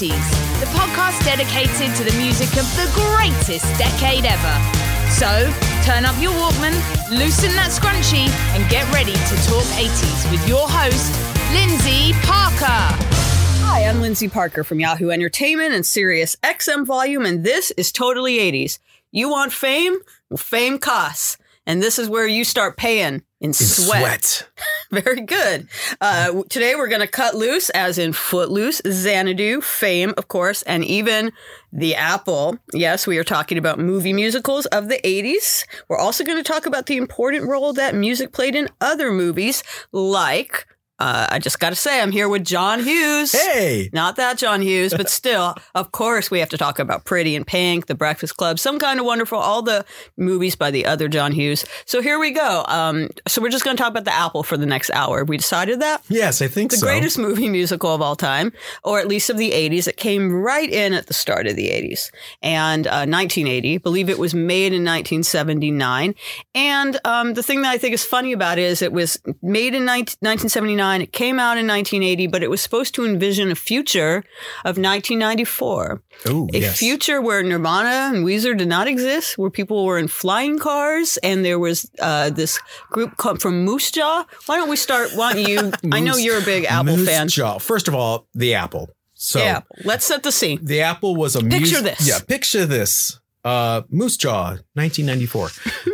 80s, the podcast dedicated to the music of the greatest decade ever. So, turn up your Walkman, loosen that scrunchie, and get ready to talk 80s with your host, Lyndsey Parker. Hi, I'm Lyndsey Parker from Yahoo Entertainment and Sirius XM Volume, and this is Totally 80s. You want fame? Well, fame costs. And this is where you start paying in, sweat. Sweat. Very good. Uh, today we're going to cut loose, as in Footloose, Xanadu, Fame, of course, and even The Apple. Yes, we are talking about movie musicals of the 80s. We're also going to talk about the important role that music played in other movies, like. Uh, I just got to say, I'm here with John Hughes. Hey. Not that John Hughes, but still, of course, we have to talk about Pretty in Pink, The Breakfast Club, Some Kind of Wonderful, all the movies by the other John Hughes. So here we go. Um, so we're just going to talk about The Apple for the next hour. We decided that Yes, I think the so. greatest movie musical of all time, or at least of the 80s. It came right in at the start of the 80s and uh, 1980. I believe it was made in 1979. And um, the thing that I think is funny about it is it was made in 19- 1979. It came out in 1980, but it was supposed to envision a future of 1994. Ooh, A yes. future where Nirvana and Weezer did not exist, where people were in flying cars, and there was uh, this group called from Moose Jaw. Why don't we start? Why don't you? I know you're a big Apple fan? Moose fan. Jaw. First of all, the apple. So yeah, let's set the scene. the apple was a Picture mus- this. Yeah, picture this. Uh, Moose Jaw, 1994.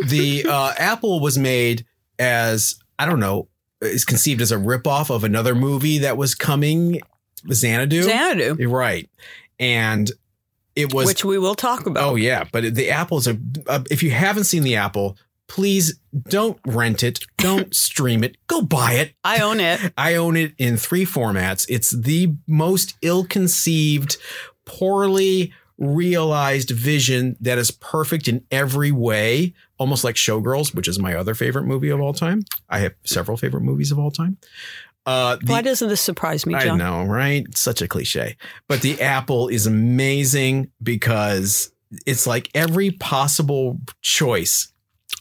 the uh, apple was made as I don't know, is conceived as a ripoff of another movie that was coming, Xanadu. Xanadu, You're right, and it was which we will talk about. Oh yeah, but the apple's a. Uh, if you haven't seen the apple, please don't rent it, don't stream it, go buy it. I own it. I own it in three formats. It's the most ill-conceived, poorly realized vision that is perfect in every way, almost like Showgirls, which is my other favorite movie of all time. I have several favorite movies of all time. Uh, the- Why doesn't this surprise me, I John? know, right? It's such a cliche. But the apple is amazing because it's like every possible choice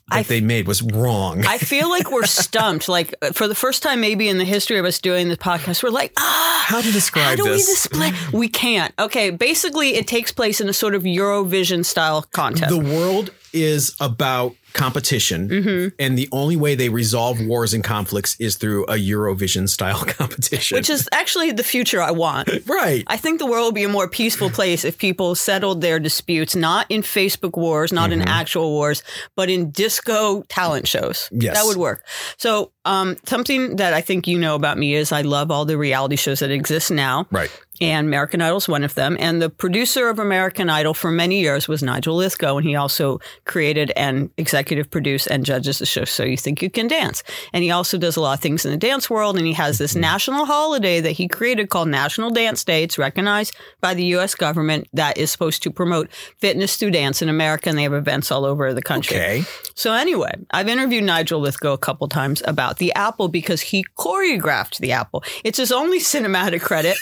that I- they made was wrong. I feel like we're stumped. Like for the first time, maybe in the history of us doing this podcast, we're like, ah, How to describe How do we this? display? We can't. Okay, basically, it takes place in a sort of Eurovision style contest. the world is about competition, Mm-hmm. and the only way they resolve wars and conflicts is through a Eurovision style competition. which is actually the future I want. right. I think the world would be a more peaceful place if people settled their disputes not in Facebook wars, not in actual wars, but in disco talent shows. Yes. That would work. So, um, something that I think you know about me is I love all the reality shows that exist now. right. And American Idol is one of them. And the producer of American Idol for many years was Nigel Lythgoe, and he also created and executive produced and judges the show So You Think You Can Dance. And he also does a lot of things in the dance world. And he has this national holiday that he created called National Dance Day. It's recognized by the U.S. government that is supposed to promote fitness through dance in America. And they have events all over the country. Okay. So anyway, I've interviewed Nigel Lythgoe a couple times about the Apple because he choreographed the Apple. It's his only cinematic credit.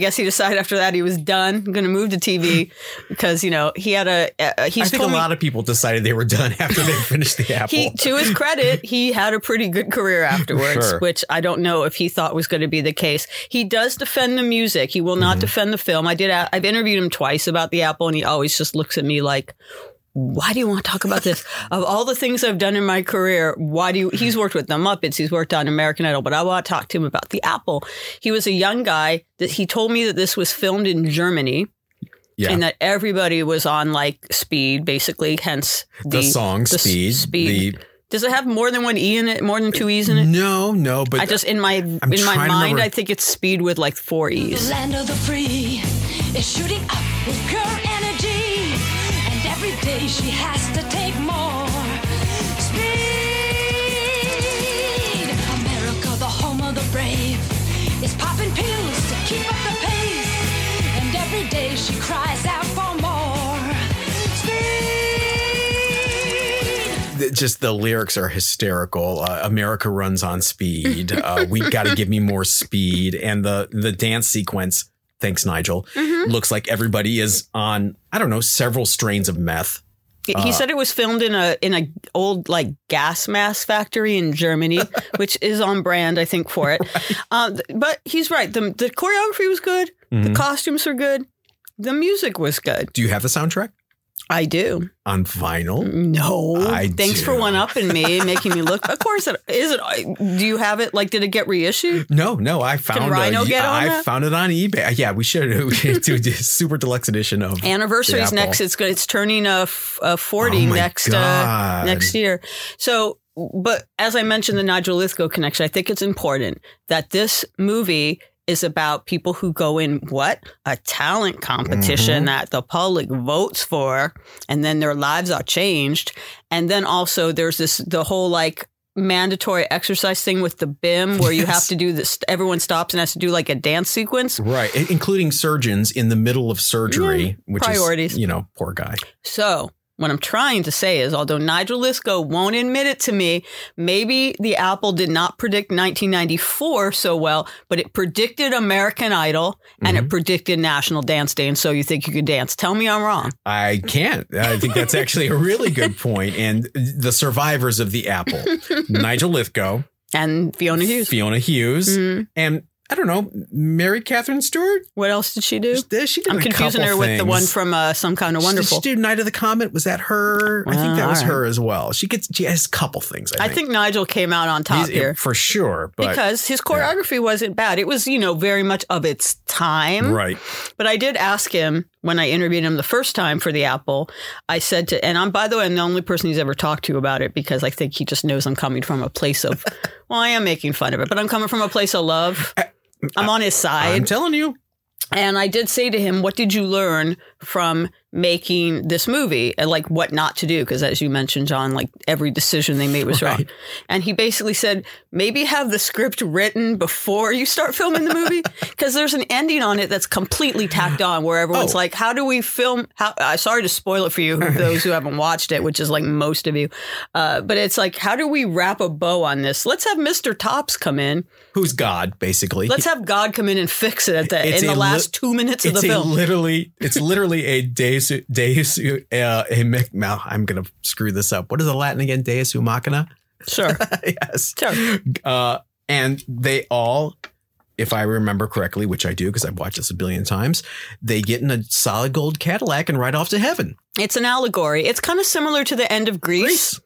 I guess he decided after that he was done, going to move to TV because you know he had a. Uh, I think a me lot of people decided they were done after they finished the apple. he, to his credit, he had a pretty good career afterwards, Sure. which I don't know if he thought was going to be the case. He does defend the music. He will not Mm-hmm. defend the film. I did. I've interviewed him twice about the Apple, and he always just looks at me like. Why do you want to talk about this? Of all the things I've done in my career, why do you? He's worked with the Muppets, he's worked on American Idol, but I want to talk to him about the Apple. He was a young guy that he told me that this was filmed in Germany yeah. and that everybody was on like speed, basically. Hence the, the song the speed, speed. the Does it have more than one e in it? More than two e's in it? no, no, but I just in my in my mind, I think it's speed with like four The e's. land of the free is shooting up with pure energy she has to take more speed. America, the home of the brave, is popping pills to keep up the pace. And every day she cries out for more speed. Just the lyrics are hysterical. Uh, America runs on speed. Uh, we got to give me more speed. And the the dance sequence thanks Nigel, mm-hmm. looks like everybody is on, I don't know, several strains of meth. He Uh, said it was filmed in a in a old like gas mask factory in Germany, which is on brand, I think, for it. Uh, but he's right. The the choreography was good. The Mhm. costumes were good. The music was good. Do you have the soundtrack I do. on vinyl? No. I Thanks for do. one upping me making me look. Of course, it is it. Do you have it? Like, did it get reissued? No, no. I found. Rhino a, get on I that? found it on eBay. Yeah, we should do a super deluxe edition of Anniversary's The next. It's good. It's turning a, f- a forty Oh next uh, next year. So, but as I mentioned, the Nigel Lythgoe connection. I think it's important that this movie is about people who go in what a talent competition Mhm. that the public votes for, and then their lives are changed. And then also there's this the whole like mandatory exercise thing with the BIM where you have to do this. Everyone stops and has to do like a dance sequence. right, including surgeons in the middle of surgery, which priorities. is you know poor guy. So, what I'm trying to say is, although Nigel Lythgoe won't admit it to me, maybe the Apple did not predict 1994 so well, but it predicted American Idol and Mm-hmm. it predicted National Dance Day. And so you think you could dance. Tell me I'm wrong. I can't. I think that's actually a really good point. And the survivors of the Apple, Nigel Lythgoe, And Fiona Hughes. Fiona Hughes, Mhm. and I don't know, Mary Catherine Stewart. What else did she do? She- She did I'm confusing her with the one from uh, Some Kind of Did Wonderful. she do Night of the Comet? Was that her? I think that Uh, was right. her as well. She gets. She has a couple things. I I think, think Nigel came out on top He's- here. for sure. But because his choreography wasn't bad. It was, you know, very much of its time. right, But I did ask him when I interviewed him the first time for the Apple. I said to, and I'm by the way, I'm the only person he's ever talked to about it because I think he just knows I'm coming from a place of, well, I am making fun of it, but I'm coming from a place of love. I'm on his side. I'm telling you. And I did say to him, What did you learn from making this movie and like what not to do? Because as you mentioned, John, like every decision they made was wrong. And he basically said, Maybe have the script written before you start filming the movie. Because there's an ending on it that's completely tacked on where everyone's Oh. like, How do we film? How, uh, sorry to spoil it for you, those who haven't watched it, which is like most of you. Uh, but it's like, How do we wrap a bow on this? Let's have Mr. Topps come in. Who's God? Basically, Let's have God come in and fix it at the, It's in the last li- two minutes of the film. literally. It's literally a Deus. Deus. Uh, a, now I'm gonna screw this up. What is the Latin again? Deus machina. Sure. yes. Sure. Uh, and they all, if I remember correctly, which I do because I've watched this a billion times, they get in a solid gold Cadillac and ride off to heaven. It's an allegory. It's kind of similar to the end of Grease.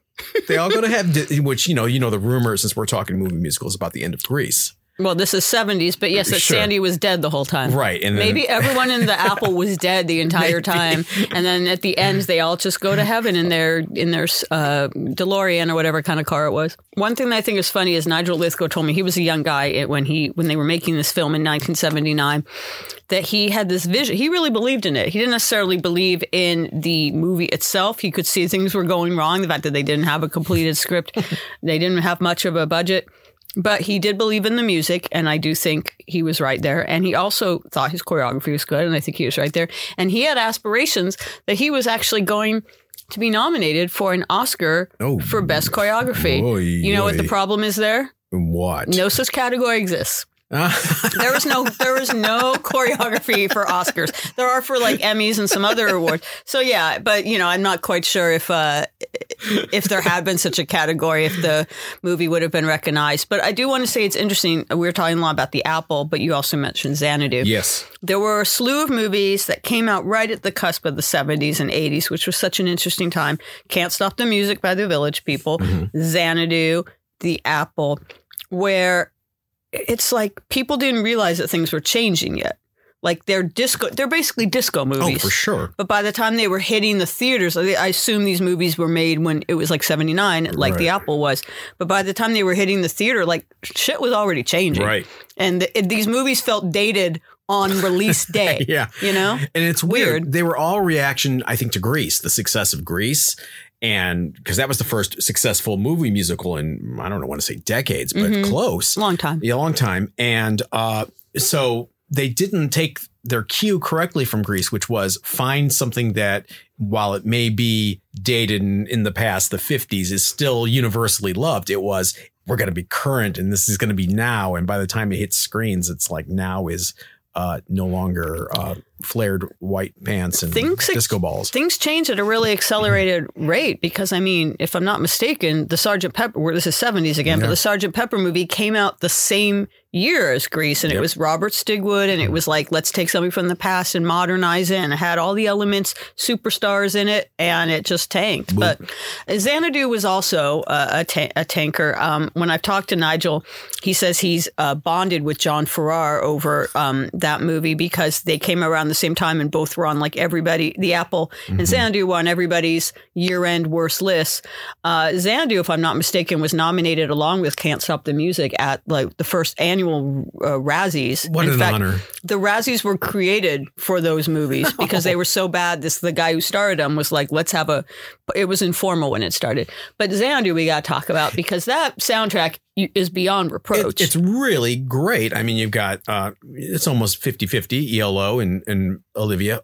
They all go to heaven, which you know, you know the rumor since we're talking movie musicals about the end of Grease, Well, this is 70s, but yes, that Sure. Sandy was dead the whole time. right? And then, Maybe everyone in the apple was dead the entire time, and then at the end they all just go to heaven in their in their uh, DeLorean or whatever kind of car it was. One thing that I think is funny is Nigel Lythgoe told me he was a young guy when he when they were making this film in 1979 that he had this vision. He really believed in it. He didn't necessarily believe in the movie itself. He could see things were going wrong. The fact that they didn't have a completed script, they didn't have much of a budget. But he did believe in the music, and I do think he was right there. And he also thought his choreography was good, and I think he was right there. And he had aspirations that he was actually going to be nominated for an Oscar Oh, for best choreography. boy, you know what the problem is there? what? No such category exists. There was no there was no choreography for Oscars. There are for like Emmys and some other awards. So yeah, but you know, I'm not quite sure if uh if there had been such a category if the movie would have been recognized. But I do want to say it's interesting. We were talking a lot about the Apple, but you also mentioned Xanadu. yes. There were a slew of movies that came out right at the cusp of the 70s and 80s, which was such an interesting time. Can't Stop the Music by the Village People, Xanadu, The Apple, where it's like people didn't realize that things were changing yet. Like they're disco, they're basically disco oh, movies. Oh, for sure. But by the time they were hitting the theaters, I I assume these movies were made when it was like 79, like The Apple was. But by the time they were hitting the theater, like shit was already changing. Right. And th- these movies felt dated on release day. Yeah. You know? And it's weird. Weird. They were all reaction, I think, to Grease, the success of Grease. And because that was the first successful movie musical in, I don't know, want to say decades, but Mhm. close. Long time. Yeah, a long time. And uh, so they didn't take their cue correctly from Grease, which was find something that, while it may be dated in, in the past, the 50s, is still universally loved. It was, we're going to be current and this is going to be now. And by the time it hits screens, it's like now is uh, no longer uh, flared white pants and Things- disco balls. Things change at a really accelerated rate because, I mean, if I'm not mistaken, the Sergeant Pepper, well, this is 70s again, but the Sergeant Pepper movie came out the same year as Grease, and it was Robert Stigwood, and it was like, let's take something from the past and modernize it, and it had all the elements, superstars in it, and it just tanked. But Xanadu was also uh, a, ta- a tanker. Um, when I've talked to Nigel, he says he's uh, bonded with John Farrar over um, that movie because they came around the same time and both were on like everybody, the Apple and Xanadu were on everybody's year end worst list. Uh, Xanadu, if I'm not mistaken, was nominated along with Can't Stop the Music at like the first annual uh, Razzies. What In an fact, honor. the Razzies were created for those movies because they were so bad. This the guy who started them was like, let's have a. It was informal when it started, but Xanadu we got to talk about because that soundtrack is beyond reproach. It- it's really great. I mean, you've got uh, it's almost 50-50 ELO and, and Olivia,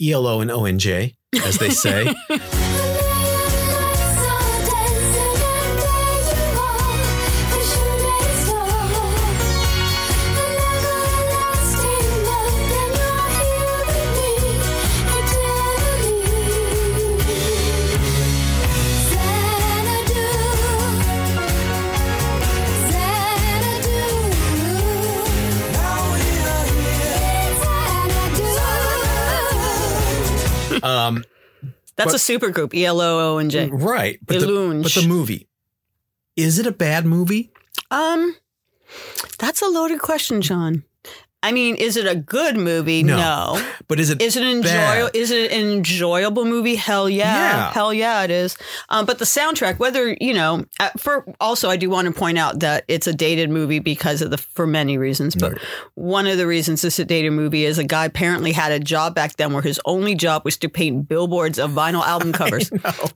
ELO and ONJ, as they say. um, That's but- a super group, E ELO, and J. right. But the, but the movie, is it a bad movie? Um, that's a loaded question, John. I mean, is it a good movie? No. No. But is it Is it enjoy? bad? Is it an enjoyable movie? Hell yeah, Yeah. hell yeah, it is. Um, but the soundtrack, whether you know, uh, for also, I do want to point out that it's a dated movie because of the for many reasons. But Right. one of the reasons it's a dated movie is a guy apparently had a job back then where his only job was to paint billboards of vinyl album covers.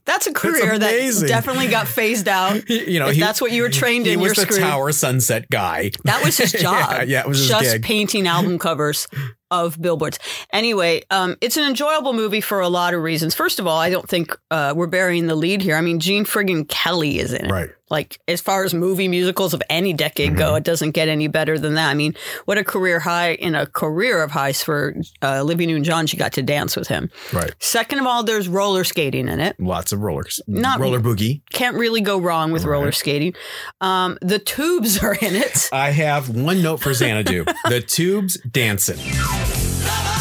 That's a career that definitely got phased out. you know, he- that's what you were trained he in, was you're the screwed. Tower Sunset guy. That was his job. yeah, yeah, it was his just gig. painting album covers of billboards. Anyway, um, it's an enjoyable movie for a lot of reasons. First of all, I don't think uh, we're burying the lead here. I mean, Gene friggin' Kelly is in it. Right. Like as far as movie musicals of any decade go, Mm-hmm. it doesn't get any better than that. I mean, what a career high in a career of highs for uh, Olivia Newton-John. She got to dance with him. Right. Second of all, there's roller skating in it. Lots of rollers. Not- roller boogie. Can't really go wrong with roller skating. Um, the tubes are in it. I have one note for Xanadu. the tubes dancing lover.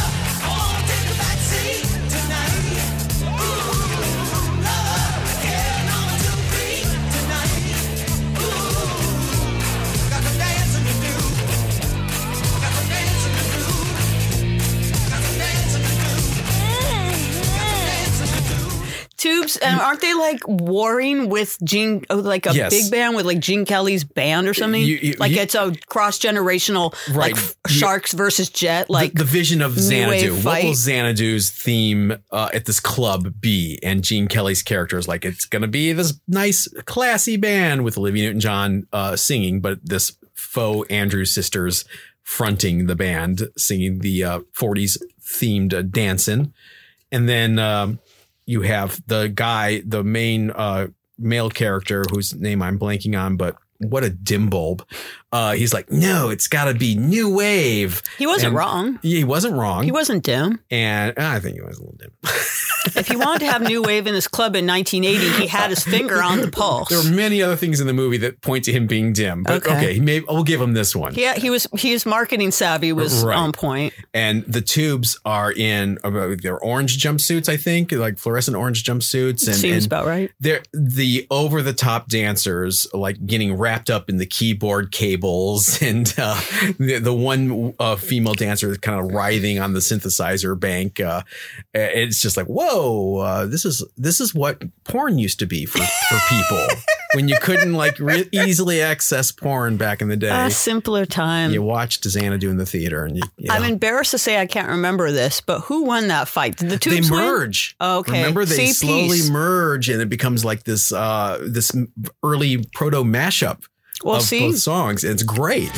And aren't they like warring with Gene, oh, like a Yes. big band with like Gene Kelly's band or something? You- you- like you- it's a cross generational, Right. like Sharks versus Jet. Like the, the vision of Xanadu. What will. Xanadu's theme uh, at this club be? And Gene Kelly's character is like, it's going to be this nice, classy band with Olivia Newton John uh, singing, but this faux Andrews sisters fronting the band, singing the uh, 40s themed uh, dancing. And then um, you have the guy, the main uh, male character whose name I'm blanking on, but what a dim bulb. Uh, he's like, no, it's got to be new wave. he wasn't and- wrong. He wasn't wrong. He wasn't dim. and I think he was a little dim. If he wanted to have new wave in his club in 1980, he had his finger on the pulse. There were many other things in the movie that point to him being dim, but Okay. okay, we'll give him this one. yeah, he was. His marketing savvy was Right. on point. And the tubes are in uh, their orange jumpsuits, I think, like fluorescent orange jumpsuits, and, Seems and about right. they're the over the top dancers, like getting wrapped up in the keyboard cables, and uh, the, the one uh, female dancer is kind of writhing on the synthesizer bank. Uh, it's just like, whoa, uh, this is this is what porn used to be for for people when you couldn't like re- easily access porn back in the day. A simpler time. you watched Xanadu in the theater, and you, you I'm embarrassed to say I can't remember this, but who won that fight? Did the they win? merge. Oh, okay. Remember, they See, slowly peace. merge, and it becomes like this uh, this early proto mashup Well, of see, both songs. It's great.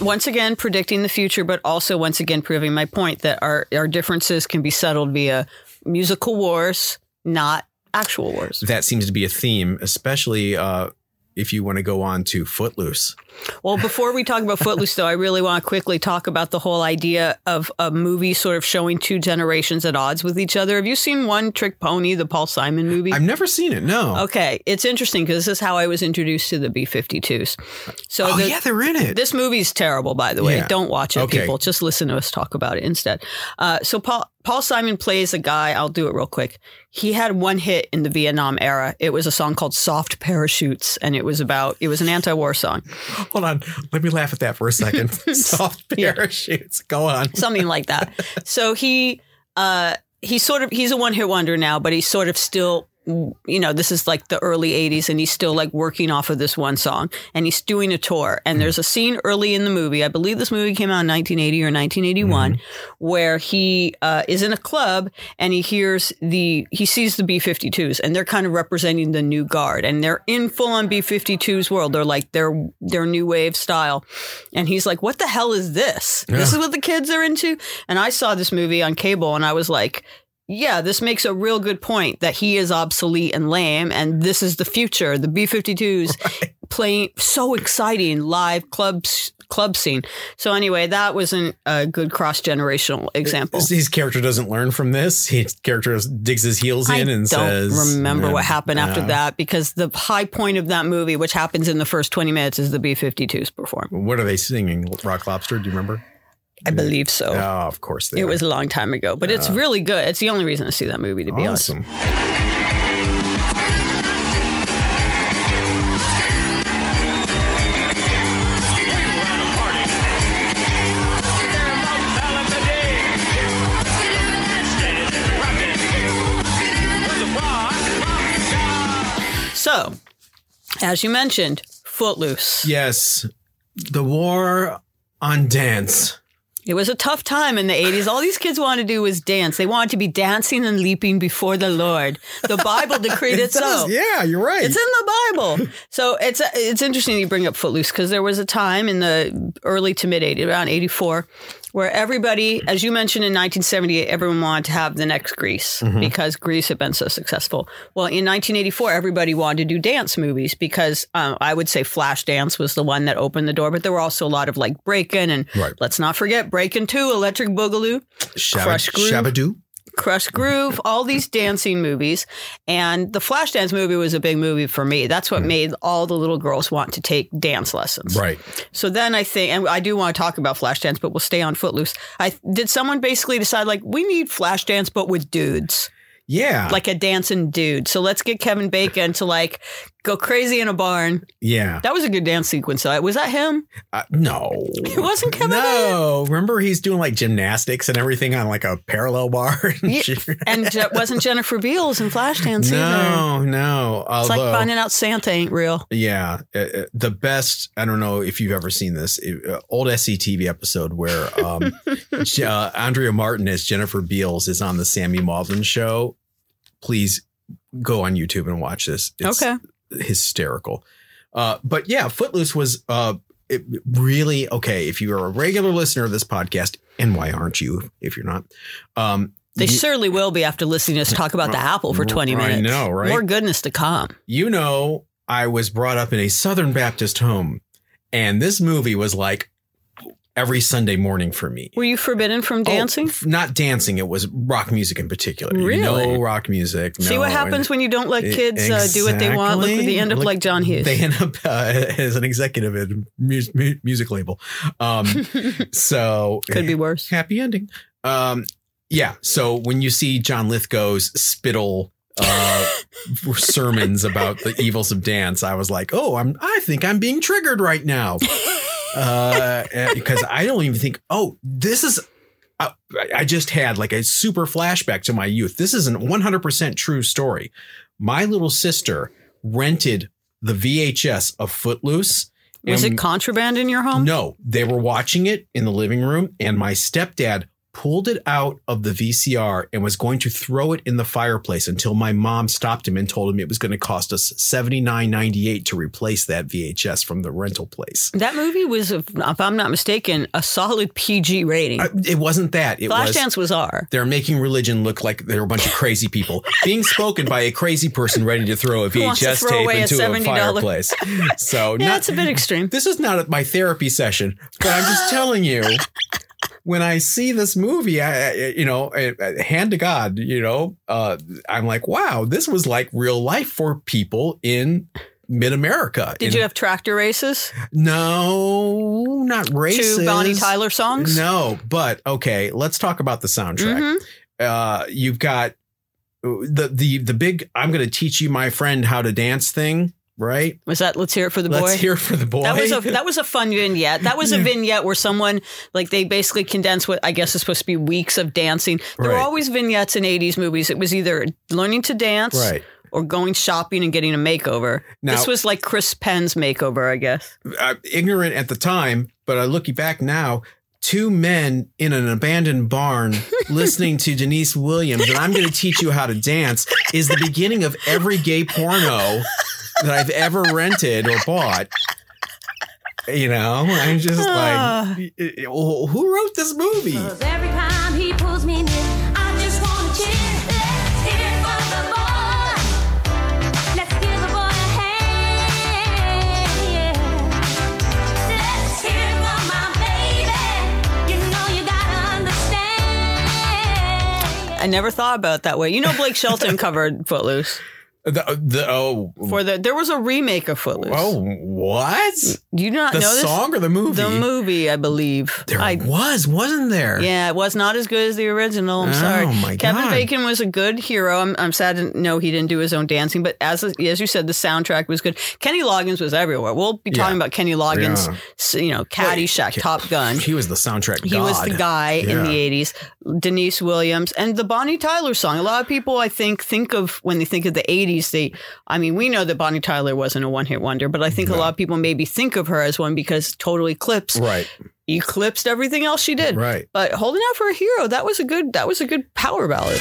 Once again predicting the future, but also once again proving my point that our our differences can be settled via musical wars, not actual wars. That seems to be a theme, especially uh, if you want to go on to Footloose. Well, before we talk about Footloose, though, I really want to quickly talk about the whole idea of a movie sort of showing two generations at odds with each other. Have you seen One Trick Pony, the Paul Simon movie? I've never seen it. No. Okay, it's interesting because this is how I was introduced to the B 52s. So, oh the- yeah, they're in it. this movie's terrible, by the way. Yeah. Don't watch it, Okay. people. Just listen to us talk about it instead. Uh, so Paul Paul Simon plays a guy. I'll do it real quick. He had one hit in the Vietnam era. It was a song called "Soft Parachutes," and it was about it was an anti-war song, Hold on. Let me laugh at that for a second. Soft Yeah. parachutes. Go on. something like that. So he uh, he's sort of he's a one-hit wonder now, but he's sort of still. You know, this is like the early 80s, and he's still like working off of this one song, and he's doing a tour. And there's a scene early in the movie, I believe this movie came out in 1980 or 1981, where he uh, is in a club and he hears the, he sees the B 52s, and they're kind of representing the new guard, and they're in full on B 52s world. They're like, their their new wave style. And he's like, what the hell is this? This is what the kids are into? And I saw this movie on cable, and I was like, yeah, this makes a real good point that he is obsolete and lame, and this is the future. The B 52s playing so exciting live clubs club scene. So anyway, that wasn't a good cross generational example. His character doesn't learn from this. His character digs his heels I in and don't says, remember "Yeah, what happened after uh, that because the high point of that movie, which happens in the first 20 minutes, is the B 52s perform. What are they singing? Rock Lobster? Do you remember? I believe so. Oh, of course they It are. was a long time ago, but it's really good. It's the only reason to see that movie, to be honest. awesome. So, as you mentioned, Footloose. Yes, the war on dance. It was a tough time in the 80s. All these kids wanted to do was dance. They wanted to be dancing and leaping before the Lord. The Bible decreed it, so. does- Yeah, you're right. It's in the Bible. So it's it's interesting you bring up Footloose because there was a time in the early to mid 80s, around 84, where everybody, as you mentioned in 1978, everyone wanted to have the next Grease because Grease had been so successful. Well, in 1984, everybody wanted to do dance movies because um, I would say Flashdance was the one that opened the door, but there were also a lot of like Breakin' and Right. let's not forget Breakin' 2, Electric Boogaloo. Shabba- Krush Groove. Shabadoo. Krush Groove, all these dancing movies. And the Flashdance movie was a big movie for me. That's what hmm. made all the little girls want to take dance lessons. Right. So then I think, and I do want to talk about Flashdance, but we'll stay on Footloose. I did someone basically decide like we need Flashdance, but with dudes, Yeah. like a dancing dude. So let's get Kevin Bacon to like go crazy in a barn. yeah. That was a good dance sequence. though. Was that him? Uh, no. It wasn't Kevin. No. Remember he's doing like gymnastics and everything on like a parallel bar? Yeah, and Je- wasn't Jennifer Beals in Flashdance either. no, no. It's like finding out Santa ain't real. Yeah, uh, uh, the best. I don't know if you've ever seen this uh, old SCTV episode where um, uh, Andrea Martin as Jennifer Beals is on the Sammy Maudlin show. Please go on YouTube and watch this. It's Okay. Hysterical. Uh, but yeah, Footloose was uh, it really okay. If you are a regular listener of this podcast, and why aren't you? If you're not, um, They you- certainly will be after listening to us talk about the apple for 20 I minutes. know, right? More goodness to come. you know, I was brought up in a Southern Baptist home, and this movie was like every Sunday morning for me. Were you forbidden from dancing? Oh, f- not dancing. It was rock music in particular. Really? No rock music. See what happens when you don't let kids uh, do what they want? Look, Exactly. they end up Look, like John Hughes. They end up uh, as an executive at a mu- music label. Um, so Could be worse. happy ending. Um, yeah. So when you see John Lithgow's spittle uh, sermons about the evils of dance, I was like, oh, I'm. I think I'm being triggered right now uh, eh, because I don't even think. Oh, this is. I I just had like a super flashback to my youth. This is a 100% true story. My little sister rented the VHS of Footloose. Was it contraband in your home? no, they were watching it in the living room, and my stepdad pulled it out of the VCR and was going to throw it in the fireplace until my mom stopped him and told him it was going to cost us seventy nine ninety eight to replace that VHS from the rental place. That movie was, if I'm not mistaken, a solid PG rating. It wasn't that. It Flashdance was R. they're making religion look like they're a bunch of crazy people being spoken by a crazy person ready to throw a VHS throw tape away a into a, fireplace. So Yeah, not, it's a bit extreme. this is not my therapy session, but I'm just telling you. When I see this movie, I, you know, uh, hand to God, you know, uh, I'm like, wow, this was like real life for people in mid America. Did you have tractor races? No, not races. Two Bonnie Tyler songs? No, but okay, let's talk about the soundtrack. Mhm. Uh, you've got the the the big I'm going to teach you my friend how to dance thing, right? Was that Let's Hear It for the Boy? Let's hear for the boy. That was a that was a fun vignette. That was a vignette where someone like they basically condensed what I guess is supposed to be weeks of dancing. There were always vignettes in '80s movies. It was either learning to dance, right. or going shopping and getting a makeover. Now- this was like Chris Penn's makeover, I guess. uh, ignorant at the time, but I looking back now, two men in an abandoned barn listening to Deniece Williams, and I'm going to teach you how to dance, is the beginning of every gay porno that I've ever rented or bought. You know, I'm just like, who wrote this movie? Every time he pulls me near, I just wanna cheer. Let's hear it for the boy. Let's give the boy a hand. Let's hear it for my baby. You know you gotta understand. I never thought about it that way. You know, Blake Shelton covered Footloose The, the oh for the. There was a remake of Footloose. oh what do you not the know this? song or the movie? The movie, I believe. There I, was, wasn't there? Yeah, it was not as good as the original. I'm Oh, sorry. my Kevin God. Bacon was a good hero. I'm, I'm sad to know he didn't do his own dancing, but as as you said, the soundtrack was good. Kenny Loggins was everywhere. We'll be talking Yeah. about Kenny Loggins, Yeah. you know, Caddyshack, Ke- Top Gun. He was the soundtrack. He was the god. guy in the 80s. Deniece Williams and the Bonnie Tyler song. A lot of people, I think, think of when they think of the 80s, they, I mean, we know that Bonnie Tyler wasn't a one hit wonder, but I think a lot of people maybe think of her as one because totally eclipsed, Right, eclipsed everything else she did. right. But holding out for a hero, that was a good, that was a good power ballad.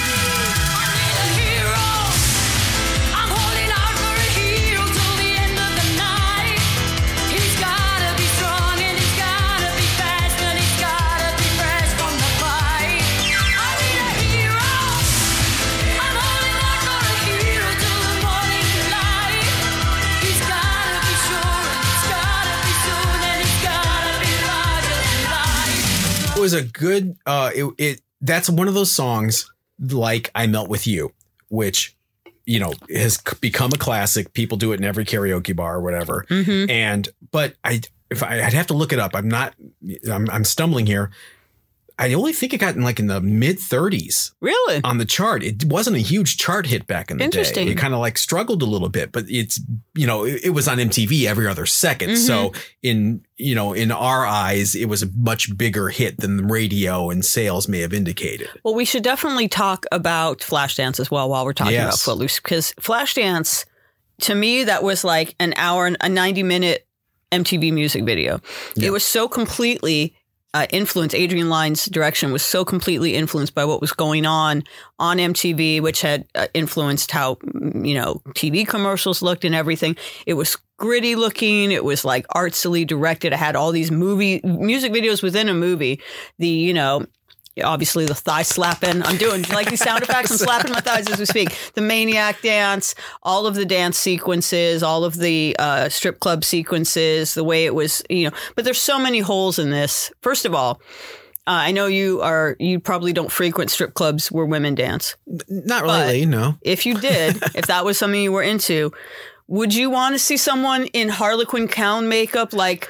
Was a good. Uh, it, it that's one of those songs like "I Melt with You," which you know has become a classic. People do it in every karaoke bar or whatever. Mm-hmm. And but I, if I, I'd have to look it up. I'm not. I'm, I'm stumbling here. I only think it got in like in the mid 30s Really? on the chart. It wasn't a huge chart hit back in the day. Interesting. day. It kind of like struggled a little bit, but it's you know it, it was on MTV every other 2nd So Mm-hmm. in you know in our eyes, it was a much bigger hit than the radio and sales may have indicated. Well, we should definitely talk about Flashdance as well while we're talking Yes. about Footloose because Flashdance, to me, that was like an hour and a 90 minute MTV music video. Yeah. It was so completely uh. Adrian Lyne's direction was so completely influenced by what was going on on MTV, which had uh, influenced how, mm, you know, TV commercials looked and everything. It was gritty looking. It was like artsily directed. It had all these movie music videos within a movie. The, you know, obviously the thigh slapping. I'm doing like these sound effects. I'm slapping my thighs as we speak. The maniac dance, all of the dance sequences, all of the uh, strip club sequences, the way it was, you know. But there's so many holes in this. First of all. Uh, I know you are. You probably don't frequent strip clubs where women dance. Not really, no. If you did, if that was something you were into, would you want to see someone in Harlequin gown makeup, like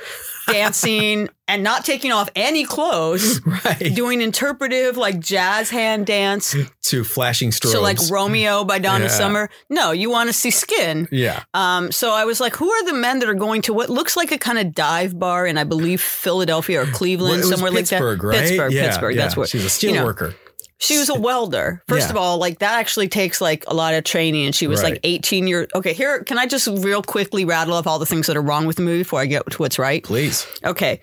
dancing and not taking off any clothes, Right. doing interpretive like jazz hand dance? to flashing strobes. So like Romeo by Donna Yeah. Summer. No, you want to see skin. yeah. Um, so I was like, who are the men that are going to what looks like a kind of dive bar in I believe Philadelphia or Cleveland, Well, somewhere Pittsburgh, like that. right? Pittsburgh, Yeah, Pittsburgh. yeah. That's where she's a steel you know, worker. She was a welder. First Yeah. of all, like that actually takes like a lot of training. And she was Right. like 18 years. Okay, here, can I just real quickly rattle off all the things that are wrong with the movie before I get to what's right? Please. Okay.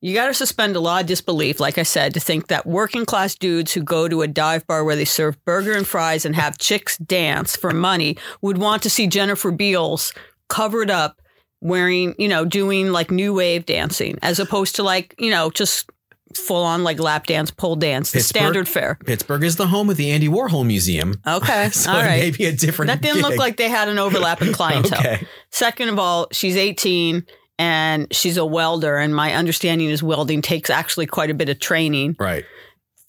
You got to suspend a lot of disbelief, like I said, to think that working class dudes who go to a dive bar where they serve burger and fries and have chicks dance for money would want to see Jennifer Beals covered up wearing, you know, doing like new wave dancing as opposed to like, you know, just full on like lap dance, pole dance, the Pittsburgh? standard fare. Pittsburgh is the home of the Andy Warhol Museum. Okay. So all right. may be a different. That didn't look like they had an overlap in clientele. Okay. Second of all, she's 18 and she's a welder. And my understanding is welding takes actually quite a bit of training. Right.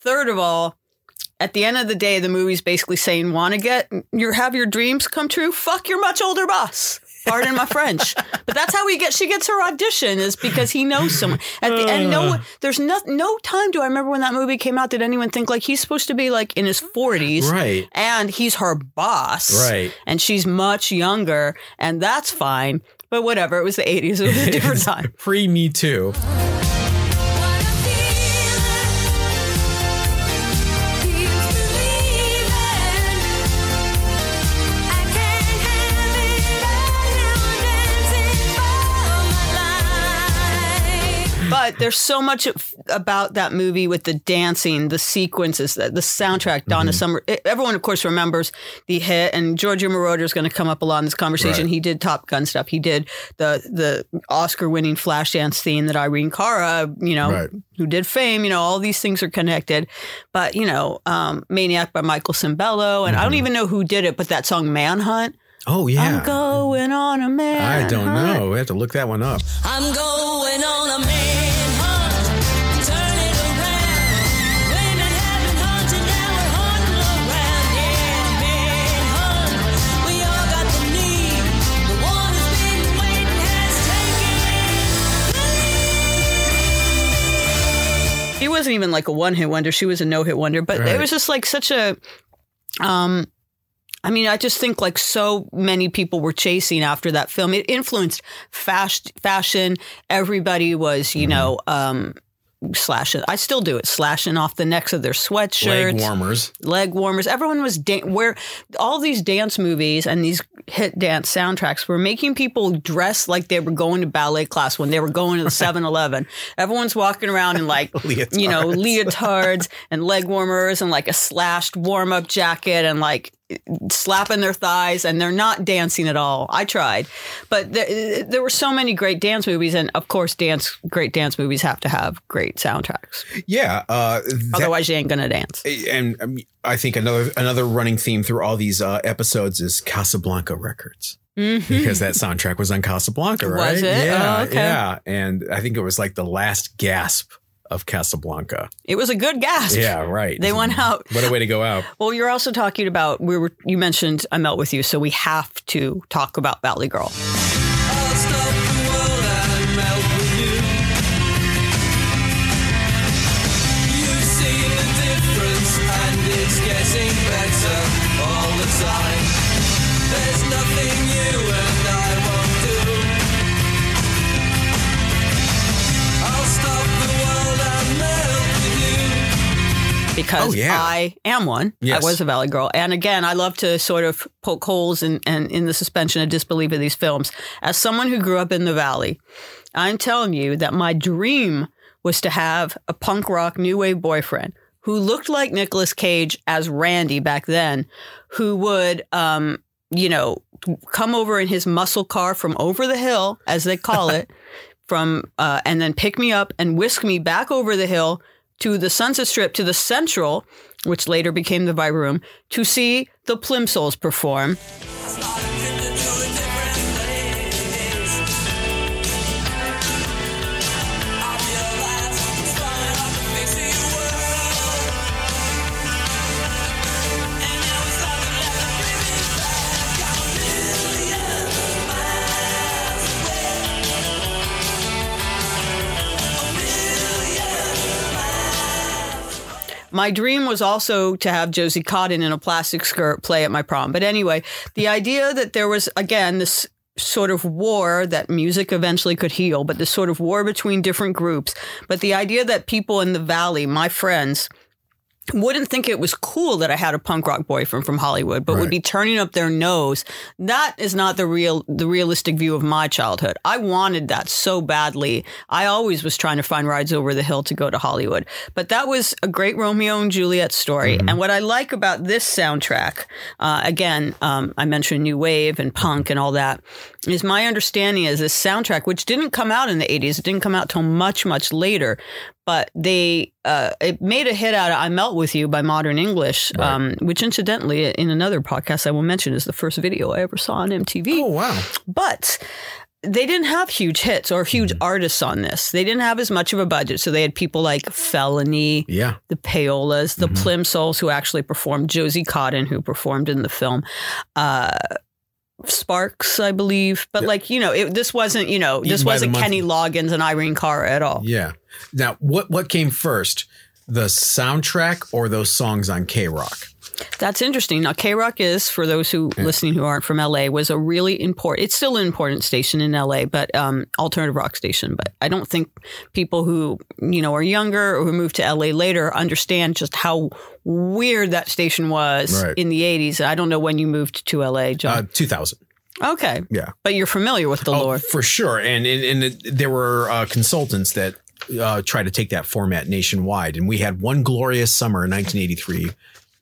Third of all, at the end of the day, the movie's basically saying, want to get your have your dreams come true? Fuck your much older boss. Pardon my French, but that's how we get. She gets her audition is because he knows someone. At the end, no, there's no no time. Do I remember when that movie came out? Did anyone think like he's supposed to be like in his 40s, Right. And he's her boss, Right. And she's much younger, and that's fine. But whatever, it was the 80s. It was a different time. Pre Me Too. But there's so much of- about that movie with the dancing, the sequences, the, the soundtrack. Donna Summer. e- Everyone, of course, remembers the hit, and Giorgio Moroder is going to come up a lot in this conversation. Right. He did Top Gun stuff. He did the the Oscar-winning Flashdance theme that Irene Cara, you know, Right. who did Fame. You know, all these things are connected. But you know, um, Maniac by Michael Sembello, and I don't even know who did it, but that song Manhunt. Oh Mm-hmm. yeah. I'm going on a man. I don't know. We have to look that one up. I'm going on a manhunt, wasn't even like a one hit wonder. She was a no hit wonder. But it was just like such a um I mean, I just think like so many people were chasing after that film. It influenced fast fashion. Everybody was, you know, um slashing. I still do it, slashing off the necks of their sweatshirts, Leg warmers. leg warmers. Everyone was da- where all these dance movies and these hit dance soundtracks were making people dress like they were going to ballet class when they were going to the 7-Eleven. Everyone's walking around in like you know leotards and leg warmers and like a slashed warm up jacket and like slapping their thighs and they're not dancing at all. I tried, but there, there were so many great dance movies, and of course, dance great dance movies have to have great soundtracks. Yeah. Uh, that- Otherwise, you ain't gonna dance. and um, I think another another running theme through all these uh, episodes is Casablanca Records. Because that soundtrack was on Casablanca, right? Was it? Yeah, Oh, okay. yeah. And I think it was like the last gasp of Casablanca. It was a good gasp. Yeah, right. They went out. What a way to go out. Well, you're also talking about we were you mentioned I melt with you, so we have to talk about Valley Girl. Because Oh, yeah. I am one. Yes. I was a Valley Girl. And again, I love to sort of poke holes in, and in the suspension of disbelief of these films. As someone who grew up in the Valley, I'm telling you that my dream was to have a punk rock new wave boyfriend who looked like Nicolas Cage as Randy back then, who would, um, you know, come over in his muscle car from over the hill, as they call it, from uh, and then pick me up and whisk me back over the hill to the Sunset Strip to the Central, which later became the Viper Room, to see the Plimsouls perform. My dream was also to have Josie Cotton in a plastic skirt play at my prom. But anyway, the idea that there was, again, this sort of war that music eventually could heal, but this sort of war between different groups. But the idea that people in the valley, my friends, wouldn't think it was cool that I had a punk rock boyfriend from Hollywood, but Right. would be turning up their nose. That is not the real, the realistic view of my childhood. I wanted that so badly. I always was trying to find rides over the hill to go to Hollywood. But that was a great Romeo and Juliet story. And what I like about this soundtrack, uh, again, um, I mentioned new wave and punk and all that, is my understanding is this soundtrack, which didn't come out in the 80s, it didn't come out till much, much later but they uh, it made a hit out of "I Melt with You" by Modern English, um, which incidentally, in another podcast I will mention, is the first video I ever saw on MTV. Oh wow. But they didn't have huge hits or huge artists on this. They didn't have as much of a budget, so they had people like Felony, Yeah. the Payolas, the Plimsouls, who actually performed, Josie Cotton, who performed in the film. Uh, Sparks, I believe, but like you know, it, this wasn't you know, this wasn't. Kenny Loggins and Irene Cara at all. Yeah. Now, what what came first, the soundtrack or those songs on KROQ? That's interesting. Now, KROQ is, for those who listening who aren't from LA, was a really important. It's still an important station in LA, but um, alternative rock station. But I don't think people who you know are younger or who moved to LA later understand just how weird that station was Right. in the '80s. I don't know when you moved to LA, John. Uh, Two thousand. okay, Yeah. but you're familiar with the Oh, lore. for sure. And and, and there were uh, consultants that uh, tried to take that format nationwide. And we had one glorious summer in 1983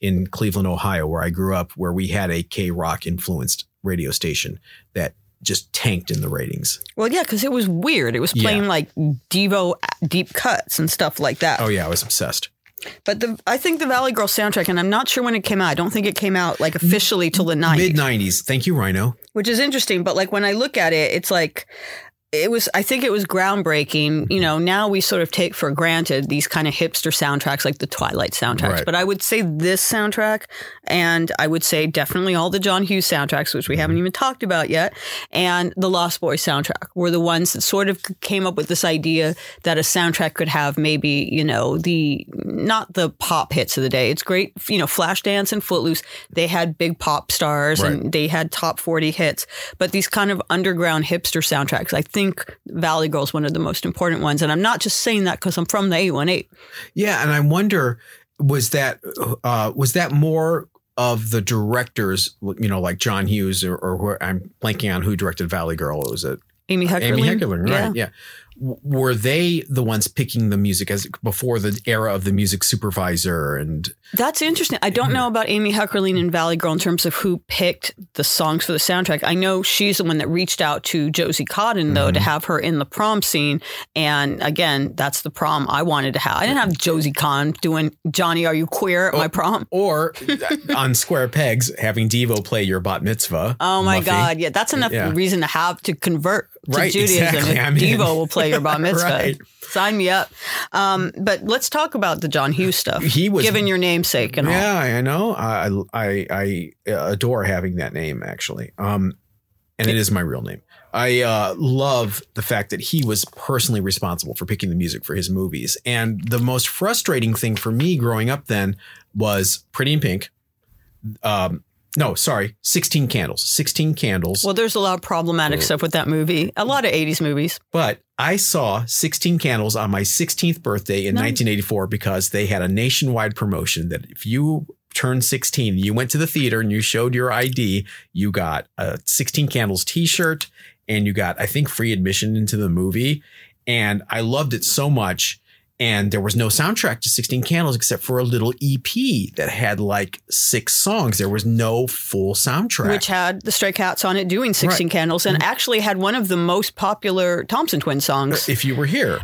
in Cleveland, Ohio, where I grew up, where we had a KROQ influenced radio station that just tanked in the ratings. Well, yeah, because it was weird. It was playing Yeah. like Devo deep cuts and stuff like that. Oh yeah, I was obsessed. But the I think the Valley Girl soundtrack, and I'm not sure when it came out. I don't think it came out like officially till the 90s. Mid 90s. Thank you, Rhino. which is interesting. But like when I look at it, it's like it was. I think it was groundbreaking. You know, now we sort of take for granted these kind of hipster soundtracks, like the Twilight soundtracks. Right. But I would say this soundtrack, and I would say definitely all the John Hughes soundtracks, which we haven't even talked about yet, and the Lost Boys soundtrack were the ones that sort of came up with this idea that a soundtrack could have maybe you know the not the pop hits of the day. It's great, you know, Flashdance and Footloose. They had big pop stars and they had top 40 hits, but these kind of underground hipster soundtracks, I think Valley Girl is one of the most important ones. And I'm not just saying that because I'm from the 818. Yeah, and I wonder was that uh, was that more of the directors, you know, like John Hughes or, or who, I'm blanking on who directed Valley Girl. Was it Amy Heckerling. Amy Heckerling? Yeah. Right? Yeah. W- Were they the ones picking the music as before the era of the music supervisor and That's interesting. I don't mm-hmm. know about Amy Heckerling and Valley Girl in terms of who picked the songs for the soundtrack. I know she's the one that reached out to Josie Cotton, though, to mm-hmm. have her in the prom scene. And again, that's the prom I wanted to have. I didn't have Josie Cotton doing Johnny, Are You Queer at oh, my prom? or uh, on Square Pegs having Devo play your bat mitzvah? Oh my Muffy. God. Yeah, that's enough Yeah. reason to have to convert to Right, Judaism. exactly. I mean- Devo will play your bar mitzvah. Right. Sign me up. Um, but let's talk about the John Hughes stuff. He was- given your namesake and all. Yeah, I know. I I I adore having that name actually. Um, and it is my real name. I uh, love the fact that he was personally responsible for picking the music for his movies. And the most frustrating thing for me growing up then was Pretty in Pink. Um, no, sorry, Sixteen Candles. Sixteen Candles. Well, there's a lot of problematic stuff with that movie. A lot of 80s movies. But I saw 16 Candles on my 16th birthday in Nice. 1984 because they had a nationwide promotion that if you turned 16, you went to the theater and you showed your ID, you got a 16 Candles t-shirt and you got, I think, free admission into the movie. And I loved it so much. And there was no soundtrack to 16 Candles except for a little EP that had like six songs. There was no full soundtrack. Which had the Stray Cats on it doing 16 Right. Mm-hmm. Candles and actually had one of the most popular Thompson Twin songs. if you were here.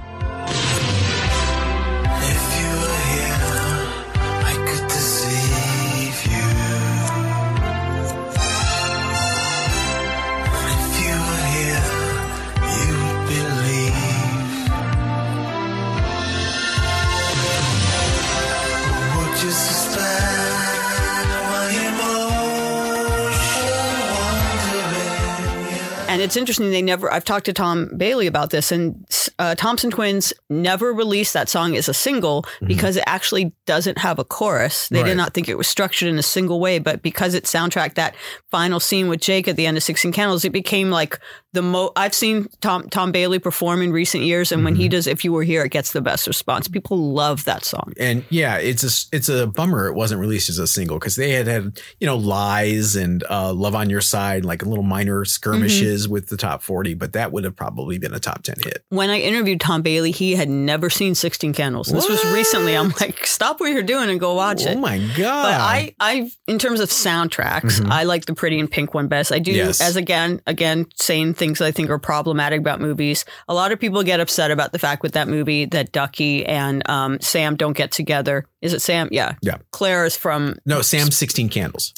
It's interesting, they never, I've talked to Tom Bailey about this, and uh, Thompson Twins never released that song as a single because it actually doesn't have a chorus. They Mm-hmm. Right. did not think it was structured in a single way, but because it soundtracked that final scene with Jake at the end of 16 Candles, it became like the mo I've seen Tom Tom Bailey perform in recent years, and when he does "If You Were Here," it gets the best response. People love that song. And yeah, it's a it's a bummer it wasn't released as a single because they had had you know lies and uh, love on your side like a little minor skirmishes with the top forty, but that would have probably been a top ten hit. When I interviewed Tom Bailey, he had never seen Sixteen Candles. This was recently. I'm like, stop what you're doing and go watch oh it. Oh my god! But I, I, in terms of soundtracks, I like the Pretty in Pink one best. I do, Mm-hmm. Yes. as again, again, saying things I think are problematic about movies. A lot of people get upset about the fact with that movie that Ducky and um, Sam don't get together. Is it Sam? Yeah. Yeah. Claire is from no Sam's sixteen candles.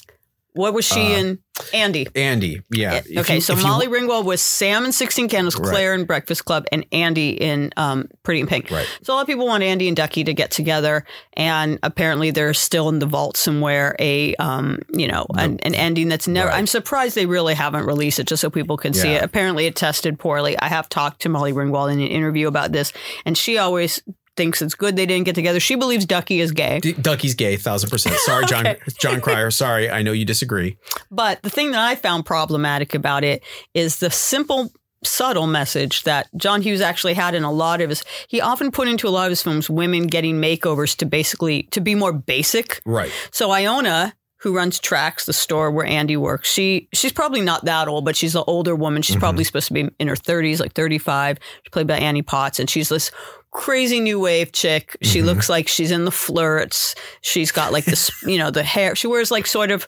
What was she in? Andy. Andy, yeah. Uh, okay, you- so if you- Molly Ringwald was Sam in Sixteen Candles, Right. Claire in Breakfast Club, and Andy in um, Pretty in Pink. Right. So a lot of people want Andy and Ducky to get together, and apparently they're still in the vault somewhere a um, you know an, an ending that's never. Right. I'm surprised they really haven't released it just so people can see it. Apparently it tested poorly. I have talked to Molly Ringwald in an interview about this, and she always thinks it's good they didn't get together. She believes Ducky is gay. D- Ducky's gay, thousand percent. Sorry, John. Jon Cryer. Sorry, I know you disagree. But the thing that I found problematic about it is the simple, subtle message that John Hughes actually had in a lot of his. He often put into a lot of his films women getting makeovers to basically to be more basic. Right. So Iona, who runs Tracks, the store where Andy works, she she's probably not that old, but she's the older woman. She's mm-hmm. probably supposed to be in her thirties, like thirty five. She's played by Annie Potts, and she's this crazy new wave chick. She mm-hmm. looks like she's in the flirts. She's got like this, you know, the hair. She wears like sort of,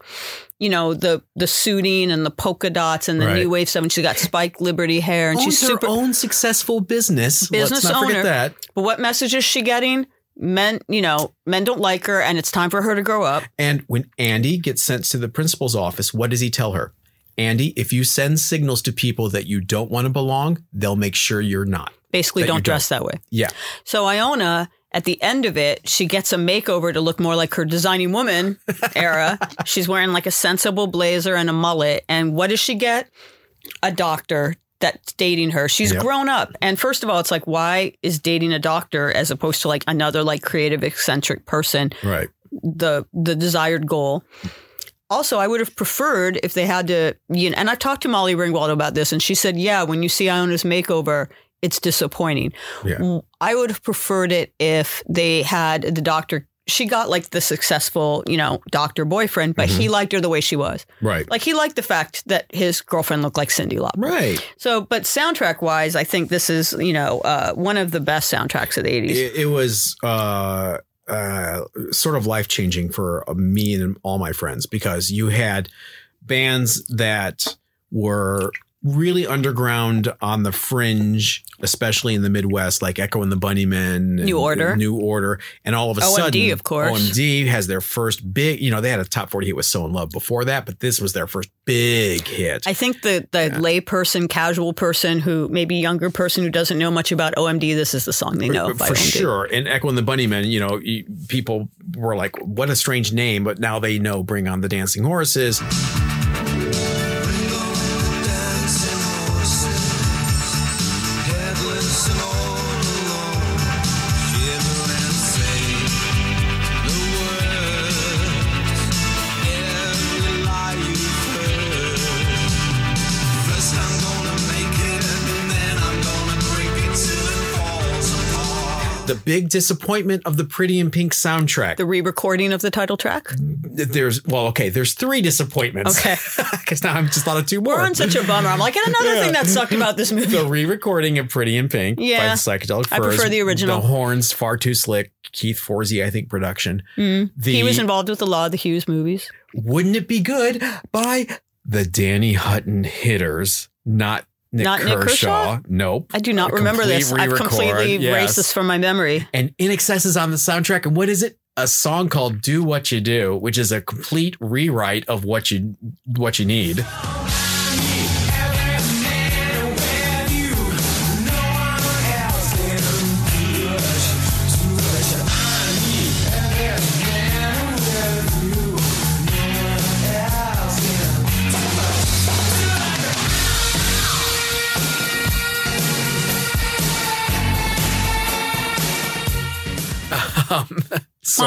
you know, the the suiting and the polka dots and the Right. new wave stuff. And she's got spiked Liberty hair, and she's Owns her super. own successful business. Business Let's not owner. forget that. But what message is she getting? Men, you know, men don't like her, and it's time for her to grow up. And when Andy gets sent to the principal's office, what does he tell her? Andy, if you send signals to people that you don't want to belong, they'll make sure you're not. Basically, don't dress that way. Yeah. So Iona, at the end of it, she gets a makeover to look more like her designing woman era. She's wearing like a sensible blazer and a mullet. And what does she get? A doctor that's dating her. She's Yep. grown up. And first of all, it's like, why is dating a doctor as opposed to like another like creative eccentric person Right. the the desired goal? Also, I would have preferred if they had to, you know, and I've talked to Molly Ringwald about this, and she said, yeah, when you see Iona's makeover, it's disappointing. Yeah. I would have preferred it if they had the doctor. She got like the successful, you know, doctor boyfriend, but Mm-hmm. he liked her the way she was. Right. Like he liked the fact that his girlfriend looked like Cyndi Lauper. Right. So, but soundtrack wise, I think this is, you know, uh, one of the best soundtracks of the 80s. It, it was uh, uh, sort of life changing for uh, me and all my friends because you had bands that were really underground on the fringe, especially in the Midwest, like Echo and the Bunnymen, New Order. New Order, and all of a OMD, sudden, of course. OMD has their first big. You know, they had a top forty hit with "So in Love" before that, but this was their first big hit. I think the the lay person, casual person who maybe younger person who doesn't know much about OMD, this is the song they know for OMD. sure. And Echo and the Bunnymen, you know, people were like, "What a strange name," but now they know. Bring on the dancing horses. The big disappointment of the Pretty in Pink soundtrack. The re-recording of the title track. there's well, okay, there's three disappointments. Okay. because now I'm just thought of two more. We're on such a bummer. I'm like, and another Yeah. thing that sucked about this movie. the re-recording of Pretty in Pink by Yeah. the Psychedelic I prefer the original. The horns far too slick. Keith Forsey, I think, production. The, Mm. he was involved with a lot of the Hughes movies. Wouldn't it be good by the Danny Hutton hitters, not Nik Not Nik Kershaw. Kershaw? Nope. I do not remember this. I've completely yes. erased this from my memory. And INXS is on the soundtrack. And what is it? A song called "Do What You Do," which is a complete rewrite of what you what you need.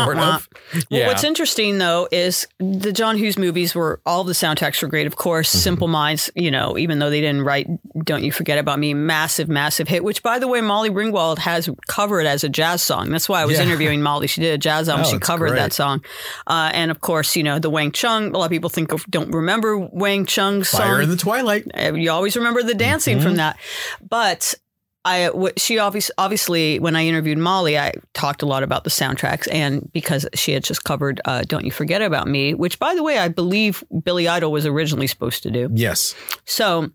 Sort of. Well, what's interesting though is the John Hughes movies were all the soundtracks were great. Of course, Mm-hmm. Simple Minds, you know, even though they didn't write "Don't You Forget About Me," massive, massive hit. Which, by the way, Molly Ringwald has covered as a jazz song. That's why I was Yeah. interviewing Molly. She did a jazz album. Oh, she covered great. that song, uh, and of course, you know, the Wang Chung. A lot of people think of don't remember Wang Chung's song. Fire in the Twilight. Uh, You always remember the dancing Mm-hmm. from that. But I, w- she obviously, obviously, when I interviewed Molly, I talked a lot about the soundtracks, and because she had just covered uh, "Don't You Forget About Me," which, by the way, I believe Billy Idol was originally supposed to do. Yes. So.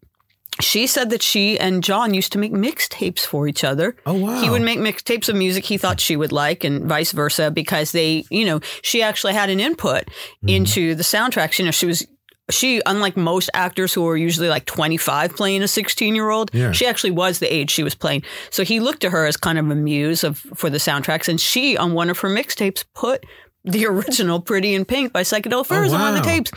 She said that she and John used to make mixtapes for each other. Oh, wow. He would make mixtapes of music he thought she would like, and vice versa, because they, you know, she actually had an input Mm-hmm. into the soundtracks. You know, she was she, unlike most actors who are usually like 25 playing a 16 year old, Yeah. she actually was the age she was playing. So he looked to her as kind of a muse of for the soundtracks. And she, on one of her mixtapes, put the original Pretty in Pink by Psychedelic Furs oh, on one of the Oh, tapes.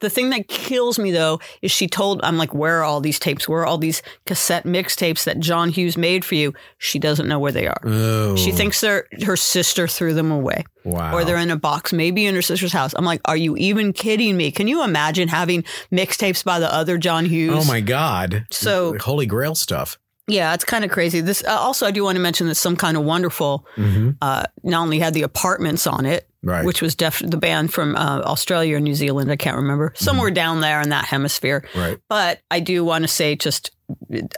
The thing that kills me though is she told, I'm like, where are all these tapes? Where are all these cassette mixtapes that John Hughes made for you? She doesn't know where they are. Oh, She thinks they're her sister threw them away wow. or they're in a box, maybe in her sister's house. I'm like, are you even kidding me? Can you imagine having mixtapes by the other John Hughes? Oh my God. So- Holy Grail stuff. Yeah, it's kind of crazy. This uh, also, I do want to mention that some kind of wonderful uh, not only had the apartments on it, Right. which was def- the band from uh, Australia or New Zealand, I can't remember, somewhere down there in that hemisphere. Right. But I do want to say, just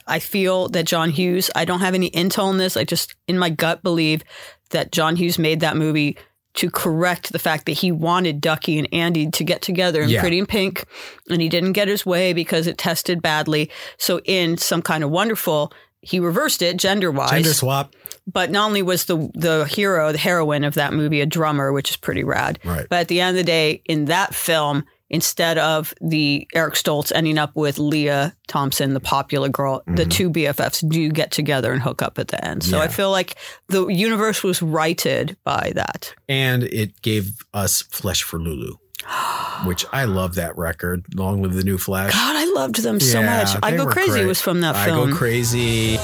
I feel that John Hughes. I don't have any intel on this. I just, in my gut, believe that John Hughes made that movie to correct the fact that he wanted Ducky and Andy to get together in Yeah. Pretty in Pink, and he didn't get his way because it tested badly. So, in some kind of wonderful, he reversed it gender wise. Gender swap. But not only was the the hero, the heroine of that movie, a drummer, which is pretty rad. Right. But at the end of the day, in that film, instead of the Eric Stoltz ending up with Lea Thompson, the popular girl, the two BFFs do get together and hook up at the end. So I Mm-hmm. Feel like the universe was righted by that. And it gave us Flesh for Lulu, which I love that record. Long live the new Flesh. God, I loved them so Yeah, much. I Go Crazy great. was from that film. I. Go Crazy.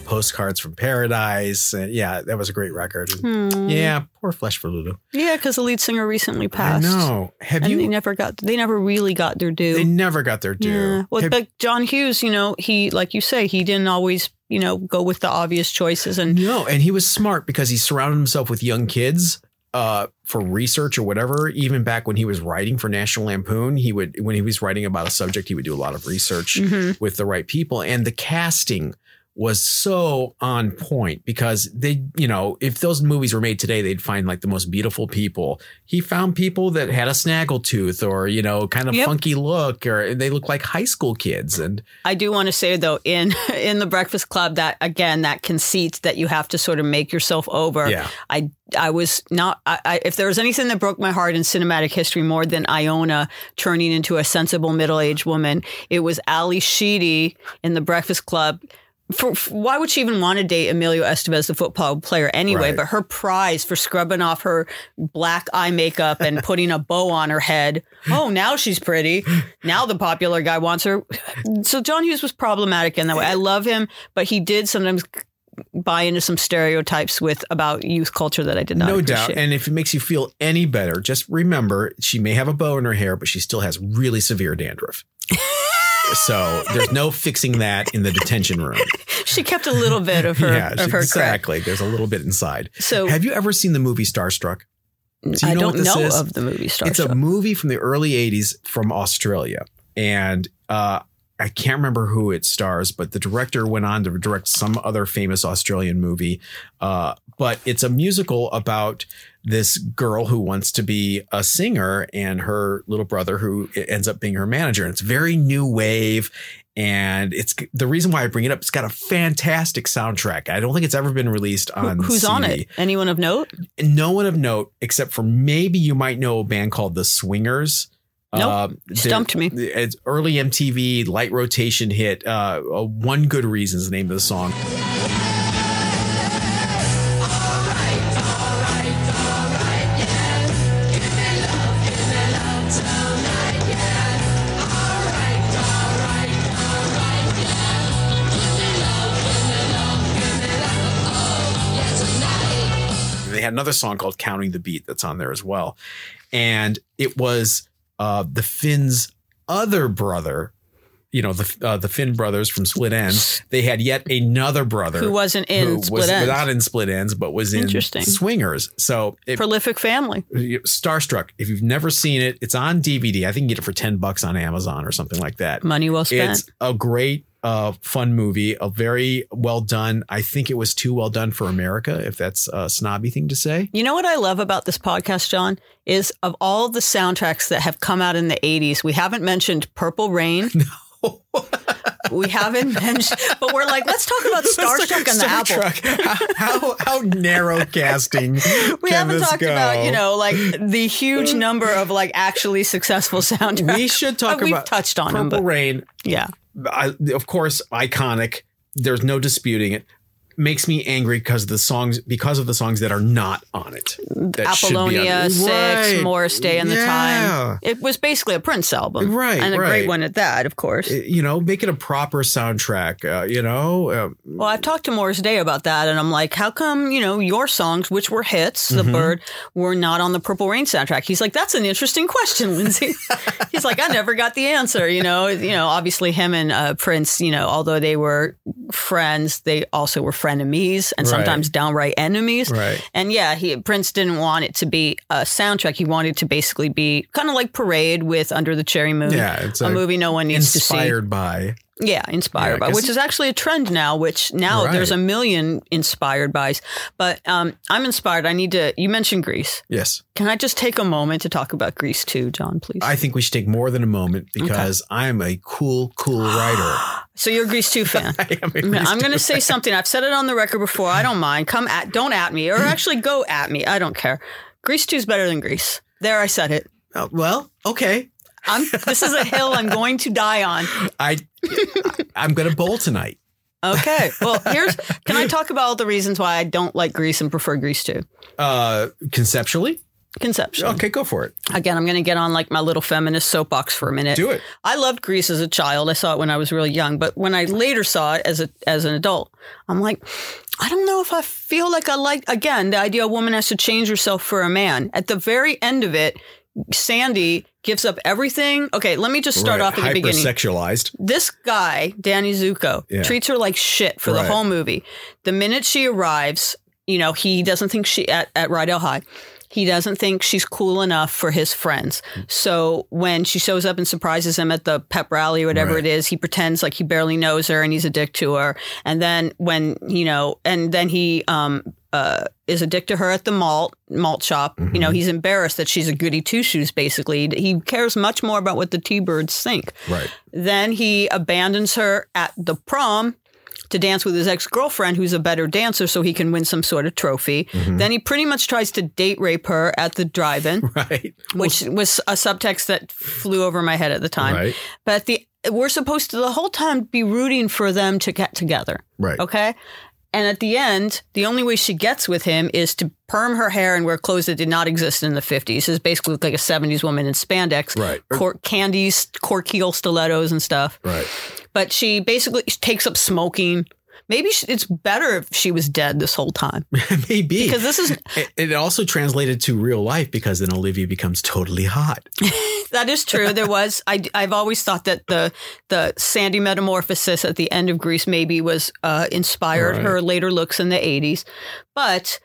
Yeah, postcards from paradise. And yeah, that was a great record. Hmm. Yeah, poor Flesh for Lulu. Yeah, because the lead singer recently passed. No, Have And they never got. They never really got their due. They never got their due. Yeah. Well, Have- but John Hughes, you know, he like you say, he didn't always, you know, go with the obvious choices and No, and he was smart because he surrounded himself with young kids uh, for research or whatever. Even back when he was writing for National Lampoon, he would when he was writing about a subject, he would do a lot of research Mhm. with the right people. And the casting was so on point because they, you know, if those movies were made today, they'd find like the most beautiful people. He found people that had a snaggletooth or, you know, kind of Yep. funky look or they look like high school kids. And I do want to say though, in in the Breakfast Club, that again, that conceit that you have to sort of make yourself over. Yeah. I I was not. I, I, if there was anything that broke my heart in cinematic history more than Iona turning into a sensible middle aged woman, it was Ally Sheedy in the Breakfast Club. For, for- why would she even want to date Emilio Estevez, the football player, anyway? Right. But her prize for scrubbing off her black eye makeup and putting a bow on her head. Oh, now she's pretty. Now the popular guy wants her. So John Hughes was problematic in that way. I love him, but he did sometimes buy into some stereotypes with about youth culture that I did not no doubt. And if it makes you feel any better, just remember she may have a bow in her hair, but she still has really severe dandruff. so there's no fixing that in the detention room. she kept a little bit of her yeah, of her crack. exactly. There's a little bit inside. So have you ever seen the movie Starstruck? Do you I know don't know is? of the movie Starstruck. It's a movie from the early 80s from Australia. And uh, I can't remember who it stars, but the director went on to direct some other famous Australian movie. Uh, but it's a musical about this girl who wants to be a singer and her little brother who ends up being her manager. And it's very new wave. And it's the reason why I bring it up. It's got a fantastic soundtrack. I don't think it's ever been released on Who's on it? Anyone of note? no one of note except for maybe you might know a band called the Swingers. Nope. Um, Stumped me. It's early MTV light rotation hit. Uh, uh, One Good Reason is the name of the song. another song called Counting the Beat that's on there as well. And it was uh, the Finn's other brother. You know the uh, the Finn brothers from Split Enz. They had yet another brother Who wasn't in who Split was Ends. not in Split Enz, but was in Interesting. Swingers. So it, Prolific family. Starstruck. If you've never seen it, it's on DVD. I think you get it for ten bucks on Amazon or something like that. Money well spent. It's a great, uh, fun movie. A very well done. I think it was too well done for America. If that's a snobby thing to say. You know what I love about this podcast, John, is of all the soundtracks that have come out in the 80s, we haven't mentioned Purple Rain. No. we haven't mentioned, but we're like, let's talk about Starstruck and the Star Apple. Trek. How, how how narrow casting? We haven't talked go? about, you know, like the huge number of like actually successful soundtracks. We should talk Uh, We've about touched on them, Purple but Rain. yeah. I, of course, iconic. There's no disputing it. Makes me angry because of the songs because of the songs that are not on it. Be on Apollonia, it. Six, Right. Morris Day and the Yeah. Time. It was basically a Prince album. Right, And a right. great one at that, of course. You know, make it a proper soundtrack. Uh, you know, uh, Well, I've talked to Morris Day about that, and I'm like, how come, you know, your songs, which were hits, Mm-hmm. The Bird, were not on the Purple Rain soundtrack? He's like, that's an interesting question, Lyndsey. He's like, I never got the answer. You know, you know, obviously him and uh, Prince, you know, although they were friends, they also were frenemies and Right. sometimes downright enemies. Right. And yeah, he Prince didn't want it to be a soundtrack. He wanted to basically be kind of like Parade with Under the Cherry Moon. Yeah, it's a, a- movie no one needs to see. inspired by. Yeah, inspired Yeah, by, which is actually a trend now. Which now Right. there's a million inspired bys. But um, I'm inspired. I need to. You mentioned Grease. Yes, Can I just take a moment to talk about Grease too, John? Please. I think we should take more than a moment because I'm a cool, cool writer. so you're a Grease two fan. I am a I'm going to say something. I've said it on the record before. I don't mind. Come at. Don't at me, or actually go at me. I don't care. Grease two is better than Grease. There, I said it. Uh, well, okay. I'm. This is a hill I'm going to die on. I I'm gonna bowl tonight. Okay. Well, here's. Can I talk about all the reasons why I don't like Grease and prefer Grease two? Uh, conceptually, Conception. okay, go for it. Again, I'm going to get on like my little feminist soapbox for a minute. Do it. I loved Grease as a child. I saw it when I was really young, but when I later saw it as a as an adult, I'm like, I don't know if I feel like I like again the idea a woman has to change herself for a man. At the very end of it, Sandy gives up everything. Okay, let me just start Right. off at the beginning. Sexualized. This guy, Danny Zuko, Yeah. treats her like shit for Right. the whole movie. The minute she arrives, you know, he doesn't think she at, at Rydell High. He doesn't think she's cool enough for his friends. So when she shows up and surprises him at the pep rally or whatever Right. it is, he pretends like he barely knows her and he's a dick to her. And then when, you know, and then he um uh is a dick to her at the malt malt shop. You know, he's embarrassed that she's a goody two shoes basically. He cares much more about what the T birds think. Right. Then he abandons her at the prom to dance with his ex girlfriend, who's a better dancer, so he can win some sort of trophy. Mm-hmm. Then he pretty much tries to date rape her at the drive in, Right. which was a subtext that flew over my head at the time. Right. But the we're supposed to the whole time be rooting for them to get together. Right. Okay. And at the end, the only way she gets with him is to perm her hair and wear clothes that did not exist in the 50s. Is basically like a 70s woman in spandex. Right. Cor- er candies, cork heel stilettos and stuff Right. but she basically takes up smoking. Maybe it's better if she was dead this whole time Maybe. because this is It- it also translated to real life because then Olivia becomes totally hot. that is true. There was I I've always thought that the the Sandy metamorphosis at the end of Grease maybe was uh, inspired Right. her later looks in the eighties, but.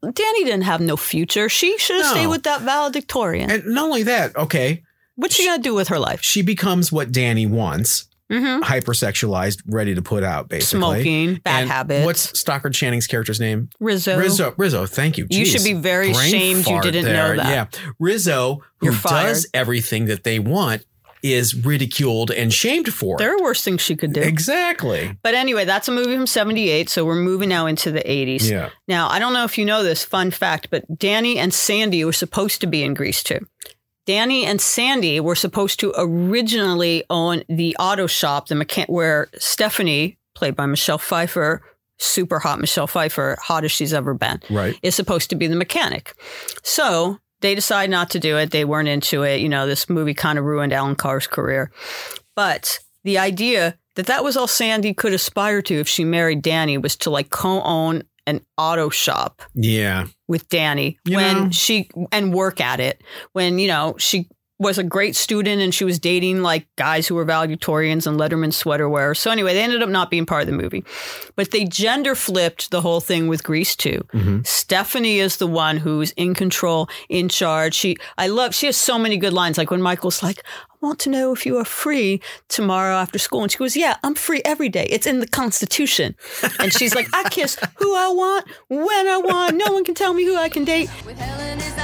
Danny didn't have no future. She should have No. stayed with that valedictorian. And not only that, okay, What's she gonna do with her life? she becomes what Danny wants, Mm-hmm. hypersexualized, ready to put out, basically. Smoking, bad And habits. What's Stockard Channing's character's name? Rizzo? Rizzo. Rizzo. Thank you. You should be very Brain ashamed you didn't know that. Yeah. Rizzo, who You're fired. does everything that they want, is ridiculed and shamed for. it. There are worse things she could do. Exactly. But anyway, that's a movie from 78. So we're moving now into the 80s. Yeah. Now, I don't know if you know this fun fact, but Danny and Sandy were supposed to be in Grease too. Danny and Sandy were supposed to originally own the auto shop, the mechan- where Stephanie, played by Michelle Pfeiffer, super hot Michelle Pfeiffer, hottest she's ever been, Right. is supposed to be the mechanic. So they decide not to do it. They weren't into it. You know, this movie kind of ruined Allan Carr's career. But the idea that that was all Sandy could aspire to if she married Danny was to like co own an auto shop Yeah. with Danny You when know. she and work at it when you know she was a great student and she was dating like guys who were valedictorians and Letterman sweater wearers. So anyway, they ended up not being part of the movie, but they gender flipped the whole thing with Grease too. Mm-hmm. Stephanie is the one who's in control, in charge. She, I love. She has so many good lines. Like when Michael's like. I want to know if you are free tomorrow after school. And she goes, Yeah, I'm free every day. It's in the Constitution. And she's like, I kiss who I want, when I want. No one can tell me who I can date. with hell in his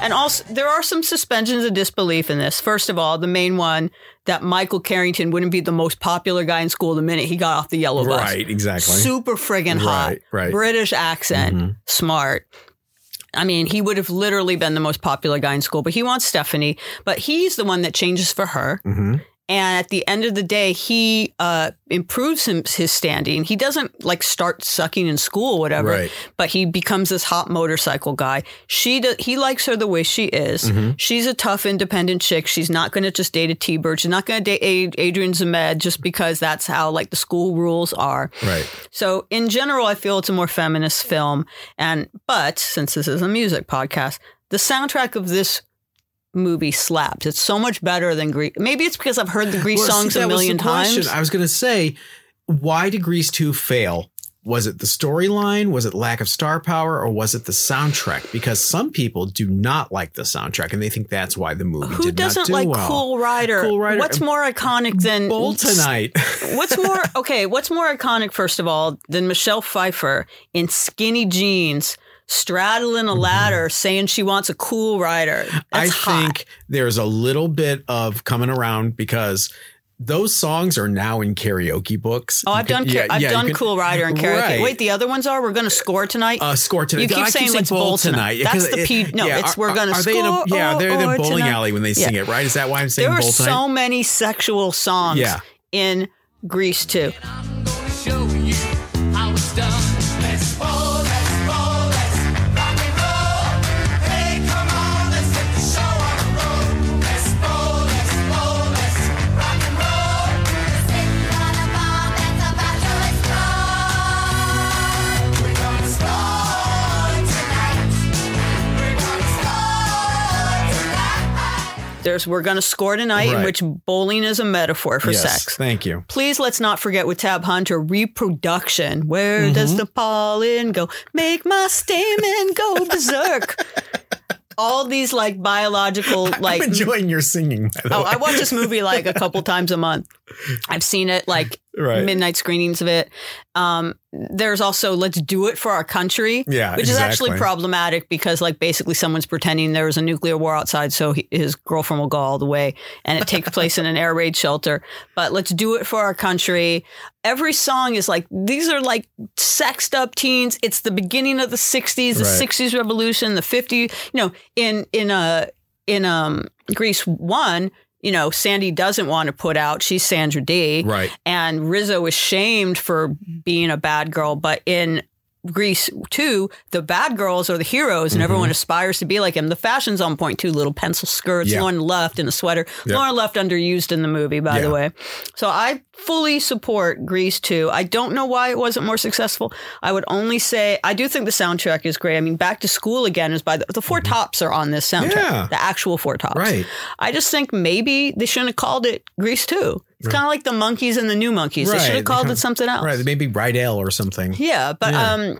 And also, there are some suspensions of disbelief in this. First of all, the main one that Michael Carrington wouldn't be the most popular guy in school the minute he got off the yellow bus. Right, exactly. Super friggin' hot. Right, right. British accent. Smart. I mean, he would have literally been the most popular guy in school, but he wants Stephanie. But he's the one that changes for her. Mm-hmm. And at the end of the day, he uh, improves him, his standing. He doesn't like start sucking in school or whatever, Right. but he becomes this hot motorcycle guy. She do, he likes her the way she is. Mm-hmm. She's a tough, independent chick. She's not going to just date a T-bird. She's not going to date Ad- Adrian Zmed just because that's how like the school rules are. Right. So in general, I feel it's a more feminist film. And but since this is a music podcast, the soundtrack of this movie slapped. It's so much better than Grease. Maybe it's because I've heard the Grease Well, songs that a million times. I was going to say, why did Grease 2 fail? Was it the storyline? Was it lack of star power? Or was it the soundtrack? Because some people do not like the soundtrack and they think that's why the movie Who did doesn't not do like well. Cool Rider? Cool Rider. What's more iconic than tonight. What's more okay? What's more iconic, first of all, than Michelle Pfeiffer in skinny jeans, straddling a ladder, saying she wants a cool rider? That's I hot. think there's a little bit of coming around because those songs are now in karaoke books. Oh, You I've can- done. yeah, I've yeah, done can- Cool Rider and karaoke. Right. Wait, the other ones are. We're going to score tonight. Uh, score tonight. You keep I saying let's bowl tonight. Yeah, That's 'cause the it- P- no, it's we're gonna are they in a, score Yeah, they're in the bowling tonight. alley when they sing Yeah. it, right? Is that why I'm saying there are bowl tonight? so many sexual songs Yeah. in Grease too. There's we're going to score tonight, in which bowling is a metaphor for yes, sex. Thank you. Please let's not forget with Tab Hunter reproduction. Where does Mm-hmm. the pollen go? Make my stamen go berserk. All these like biological like I'm enjoying your singing. Oh, way. I watch this movie like a couple times a month. I've seen it like Right. midnight screenings of it. Um, there's also Let's Do It for Our Country, Yeah, which is actually problematic because like basically someone's pretending there was a nuclear war outside, so he, his girlfriend will go all the way, and it takes place in an air raid shelter. But Let's Do It for Our Country. Every song is like these are like sexed up teens. It's the beginning of the '60s, the Right. '60s revolution, the '50s. You know, in in a in um Grease one, you know, Sandy doesn't want to put out. She's Sandra Dee, Right. and Rizzo is shamed for being a bad girl. But in Grease two, the bad girls are the heroes, and everyone aspires to be like him. The fashion's on point too. Little pencil skirts, Yeah. Lorna Luft in a sweater. Yeah. Lorna Luft underused in the movie, by the way. So I fully support Grease 2. I don't know why it wasn't more successful. I would only say I do think the soundtrack is great. I mean, Back to School again is by the, the Four Tops are on this soundtrack. Mm-hmm. Yeah. The actual Four Tops. Right. I just think maybe they shouldn't have called it Grease 2. It's kind of like the Monkees and the new Monkees. They should have called it something else. Right. Maybe Rydell or something. Yeah, but Yeah. um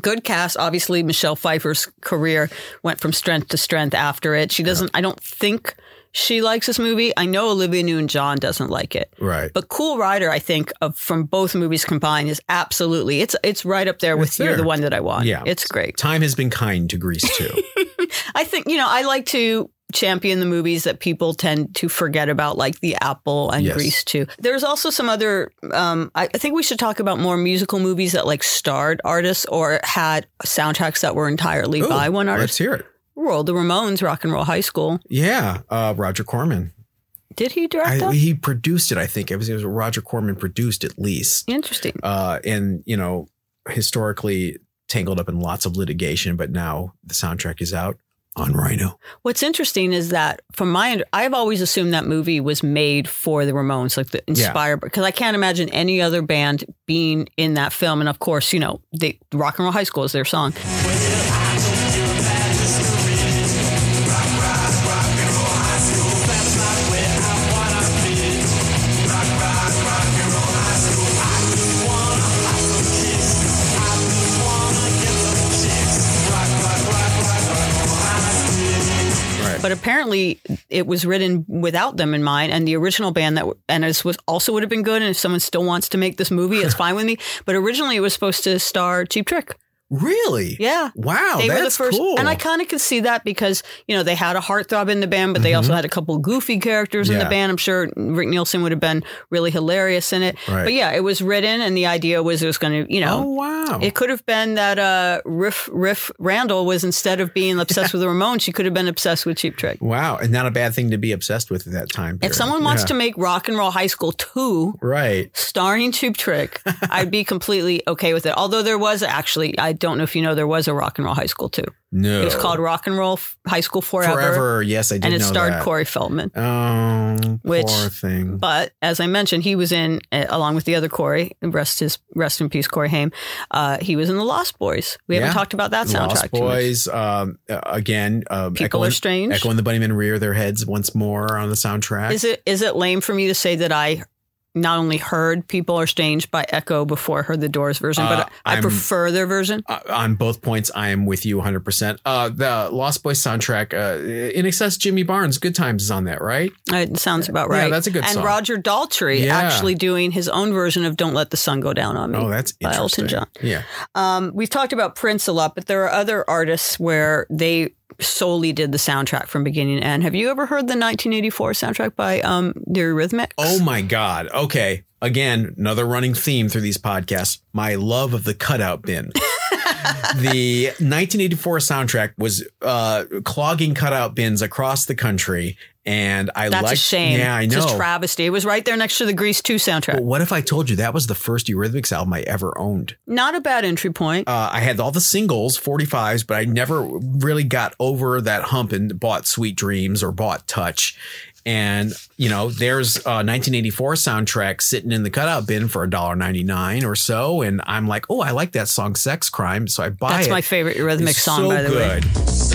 good cast. Obviously, Michelle Pfeiffer's career went from strength to strength after it. She doesn't I don't think she likes this movie. I know Olivia Newton-John doesn't like it. Right. But Cool Rider, I think, of from both movies combined, is absolutely it's it's right up there with It's You're there. the One That I Want. Yeah. It's great. Time has been kind to Grease too. I think, you know, I like to champion the movies that people tend to forget about, like The Apple and Yes. Grease too. There's also some other um I, I think we should talk about more musical movies that like starred artists or had soundtracks that were entirely Ooh, by one artist. Let's hear it. Well, the Ramones, Rock and Roll High School. Yeah, uh, Roger Corman. Did he direct I, he produced it. I think it was, it was Roger Corman produced at least. Interesting. Uh, and you know, historically tangled up in lots of litigation, but now the soundtrack is out on Rhino. What's interesting is that, from my, under- I've always assumed that movie was made for the Ramones, like the inspired, because I can't imagine any other band being in that film. And of course, you know, the Rock and Roll High School is their song. But apparently, it was written without them in mind, and the original band that and this was also would have been good. And if someone still wants to make this movie, it's fine with me. But originally, it was supposed to star Cheap Trick. Really? Yeah. Wow, they that's were the first, cool. and I kind of could see that because you know they had a heartthrob in the band, but they also had a couple goofy characters in Mm-hmm. The band. I'm sure Rick Nielsen would have been really hilarious in it. Right. But yeah, it was written, and the idea was it was going to, you know, oh wow. it could have been that uh, Riff Riff Randell was instead of being obsessed with the Ramones, she could have been obsessed with Cheap Trick. wow, and not a bad thing to be obsessed with at that time. If someone wants Yeah. to make Rock and Roll High School 2 right? starring Cheap Trick, I'd be completely okay with it. Although there was actually, I don't know if you know, there was a Rock and Roll High School too. No, It was called Rock and Roll High School Forever. Forever. Yes, I did and it starred that. Corey Feldman. Oh, Which- poor thing. But as I mentioned, he was in, uh, along with the other Corey, rest his rest in peace, Corey Haim. Uh, he was in the Lost Boys. We Yeah. haven't talked about that soundtrack. Lost. Boys. Um, uh, again, um, People echoing, Are Strange. Echo and the Bunnymen rear their heads once more on the soundtrack. Is it is it lame for me to say that I not only heard "People Are Strange" by Echo before I heard the Doors version, Uh, but I I'm- prefer their version? uh, on both points, I am with you 100%. Uh, the Lost Boys soundtrack, uh, INXS Jimmy Barnes, Good Times is on that, right? It sounds about right. Yeah, that's a good and song. Roger Daltrey Yeah. actually doing his own version of "Don't Let the Sun Go Down on Me." Oh, that's by. Elton John. Yeah. Um, we've talked about Prince a lot, but there are other artists where they solely did the soundtrack from beginning to end. Have you ever heard the 1984 soundtrack by um, the Eurythmics? Oh my God. Okay. Again, another running theme through these podcasts. My love of the cutout bin. the 1984 soundtrack was uh, clogging cutout bins across the country, and I That's liked. a shame. Yeah, I know. It's a travesty. It was right there next to the Grease 2 soundtrack. But what if I told you that was the first Eurythmics album I ever owned? Not a bad entry point. Uh, I had all the singles, 45s, but I never really got over that hump and bought Sweet Dreams or bought Touch. And, you know, there's a 1984 soundtrack sitting in the cutout bin for $1.99 or so. And I'm like, oh, I like that song, Sex Crime. So I buy it. That's it. my favorite Eurythmics It's song, so by the way.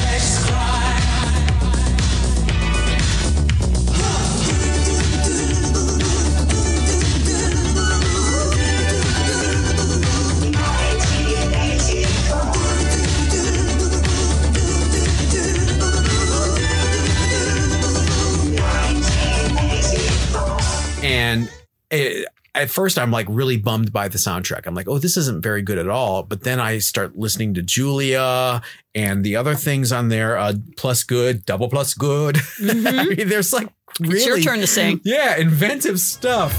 It, at first, I'm like really bummed by the soundtrack. I'm like, oh, this isn't very good at all. But then I start listening to Julia and the other things on there, uh, plus good, double plus good. I mean, there's like really, Mm-hmm. It's your turn to sing. Yeah, inventive stuff.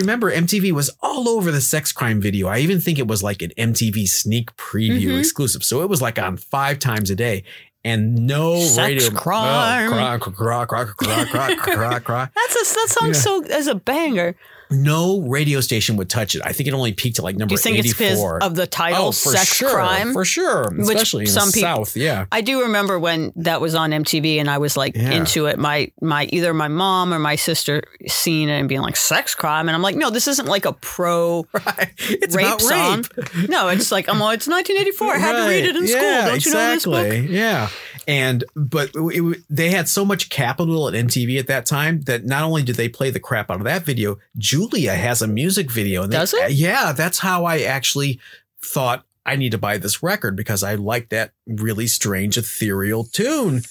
Remember MTV was all over the sex crime video. I even think it was like an MTV sneak preview Mm-hmm. exclusive. So it was like on five times a day. And no Sex radio oh, crime. Oh, cry, cry, cry, cry, cry, cry, cry. That's a, that song Yeah. so as a banger. No radio station would touch it. I think it only peaked at like number Do you think it's because 84. of the title, oh, for Sex sure, Crime? For sure. Which Especially in some the people- South. Yeah. I do remember when that was on MTV and I was like Yeah. into it. My my either my mom or my sister seeing it and being like sex crime, and I'm like, no, this isn't like a pro It's rape about song. rape. No, it's like I'm. Well, it's 1984. I had to read it in Right. school. Don't you know this book? Yeah. And but it, it- they had so much capital at MTV at that time that not only did they play the crap out of that video, Julia has a music video. And they- Does it? Yeah, that's how I actually thought I need to buy this record because I like that really strange ethereal tune.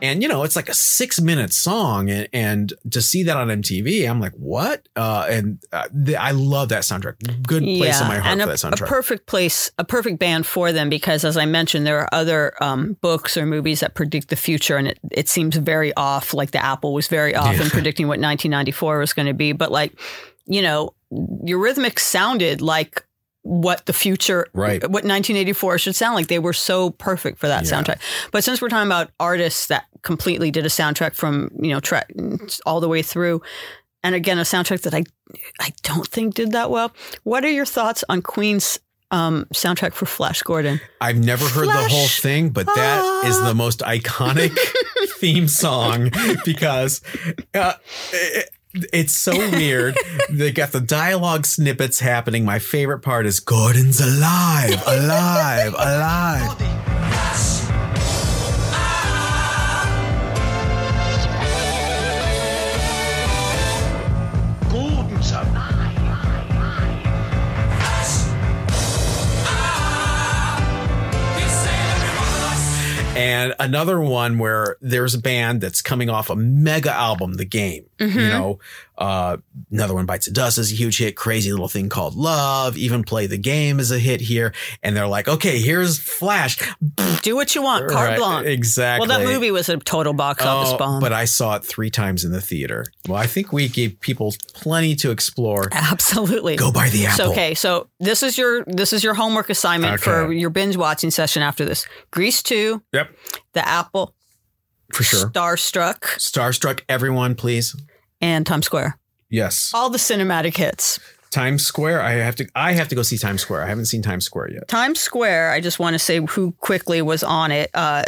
And you know, it's like a six minute song, and, and to see that on MTV, I'm like, what? Uh, and uh, the, I love that soundtrack. Good place in my heart and for a, that a perfect place, a perfect band for them because, as I mentioned, there are other um, books or movies that predict the future, and it, it seems very off. Like the Apple was very off in predicting what 1994 was going to be, but like, you know, Eurythmics sounded like what the future, Right. what 1984 should sound like. They were so perfect for that Yeah. soundtrack. But since we're talking about artists that completely did a soundtrack from you know track all the way through, and again a soundtrack that I I don't think did that well. What are your thoughts on Queen's um, soundtrack for Flash Gordon? I've never heard the whole thing, but that is the most iconic theme song because uh, it's so weird. they got the dialogue snippets happening. My favorite part is Gordon's alive, alive, alive. Gordon's alive. And another one where there's a band that's coming off a mega album, The Game. You know, uh, another one, Bites the Dust, is a huge hit. Crazy Little Thing Called Love. Even Play the Game is a hit here. And they're like, okay, here's Flash. Do what you want, carte Right, blanche. Exactly. Well, that movie was a total box office Oh, bomb. But I saw it three times in the theater. Well, I think we gave people plenty to explore. Absolutely. Go buy the So, apple. okay, so this is your this is your homework assignment for your binge watching session after this. Grease two, Yep, The Apple, for sure. Starstruck, Starstruck, everyone, please. and Times Square. Yes, All the cinematic hits. Times Square. I have to. I have to go see Times Square. I haven't seen Times Square yet. Times Square, I just want to say who quickly was on it. Uh,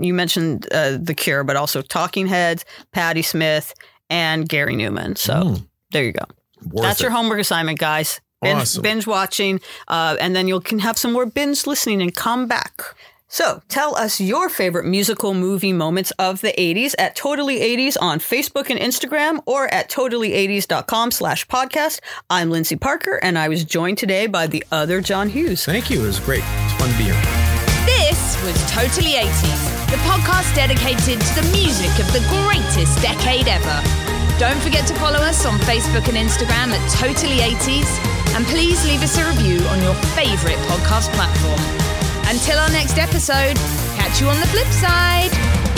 you mentioned uh, The Cure, but also Talking Heads, Patti Smith, and Gary Numan. So Mm. there you go. Worth That's it. your homework assignment, guys. Binge, Awesome. binge watching, uh, and then you can have some more binge listening and come back. So tell us your favorite musical movie moments of the 80s at Totally 80s on Facebook and Instagram or at totally80s.com slash podcast. I'm Lyndsey Parker, and I was joined today by the other John Hughes. Thank you. It was great. It's fun to be here. This was Totally 80s, the podcast dedicated to the music of the greatest decade ever. Don't forget to follow us on Facebook and Instagram at Totally 80s, and please leave us a review on your favourite podcast platform. Until our next episode, catch you on the flip side.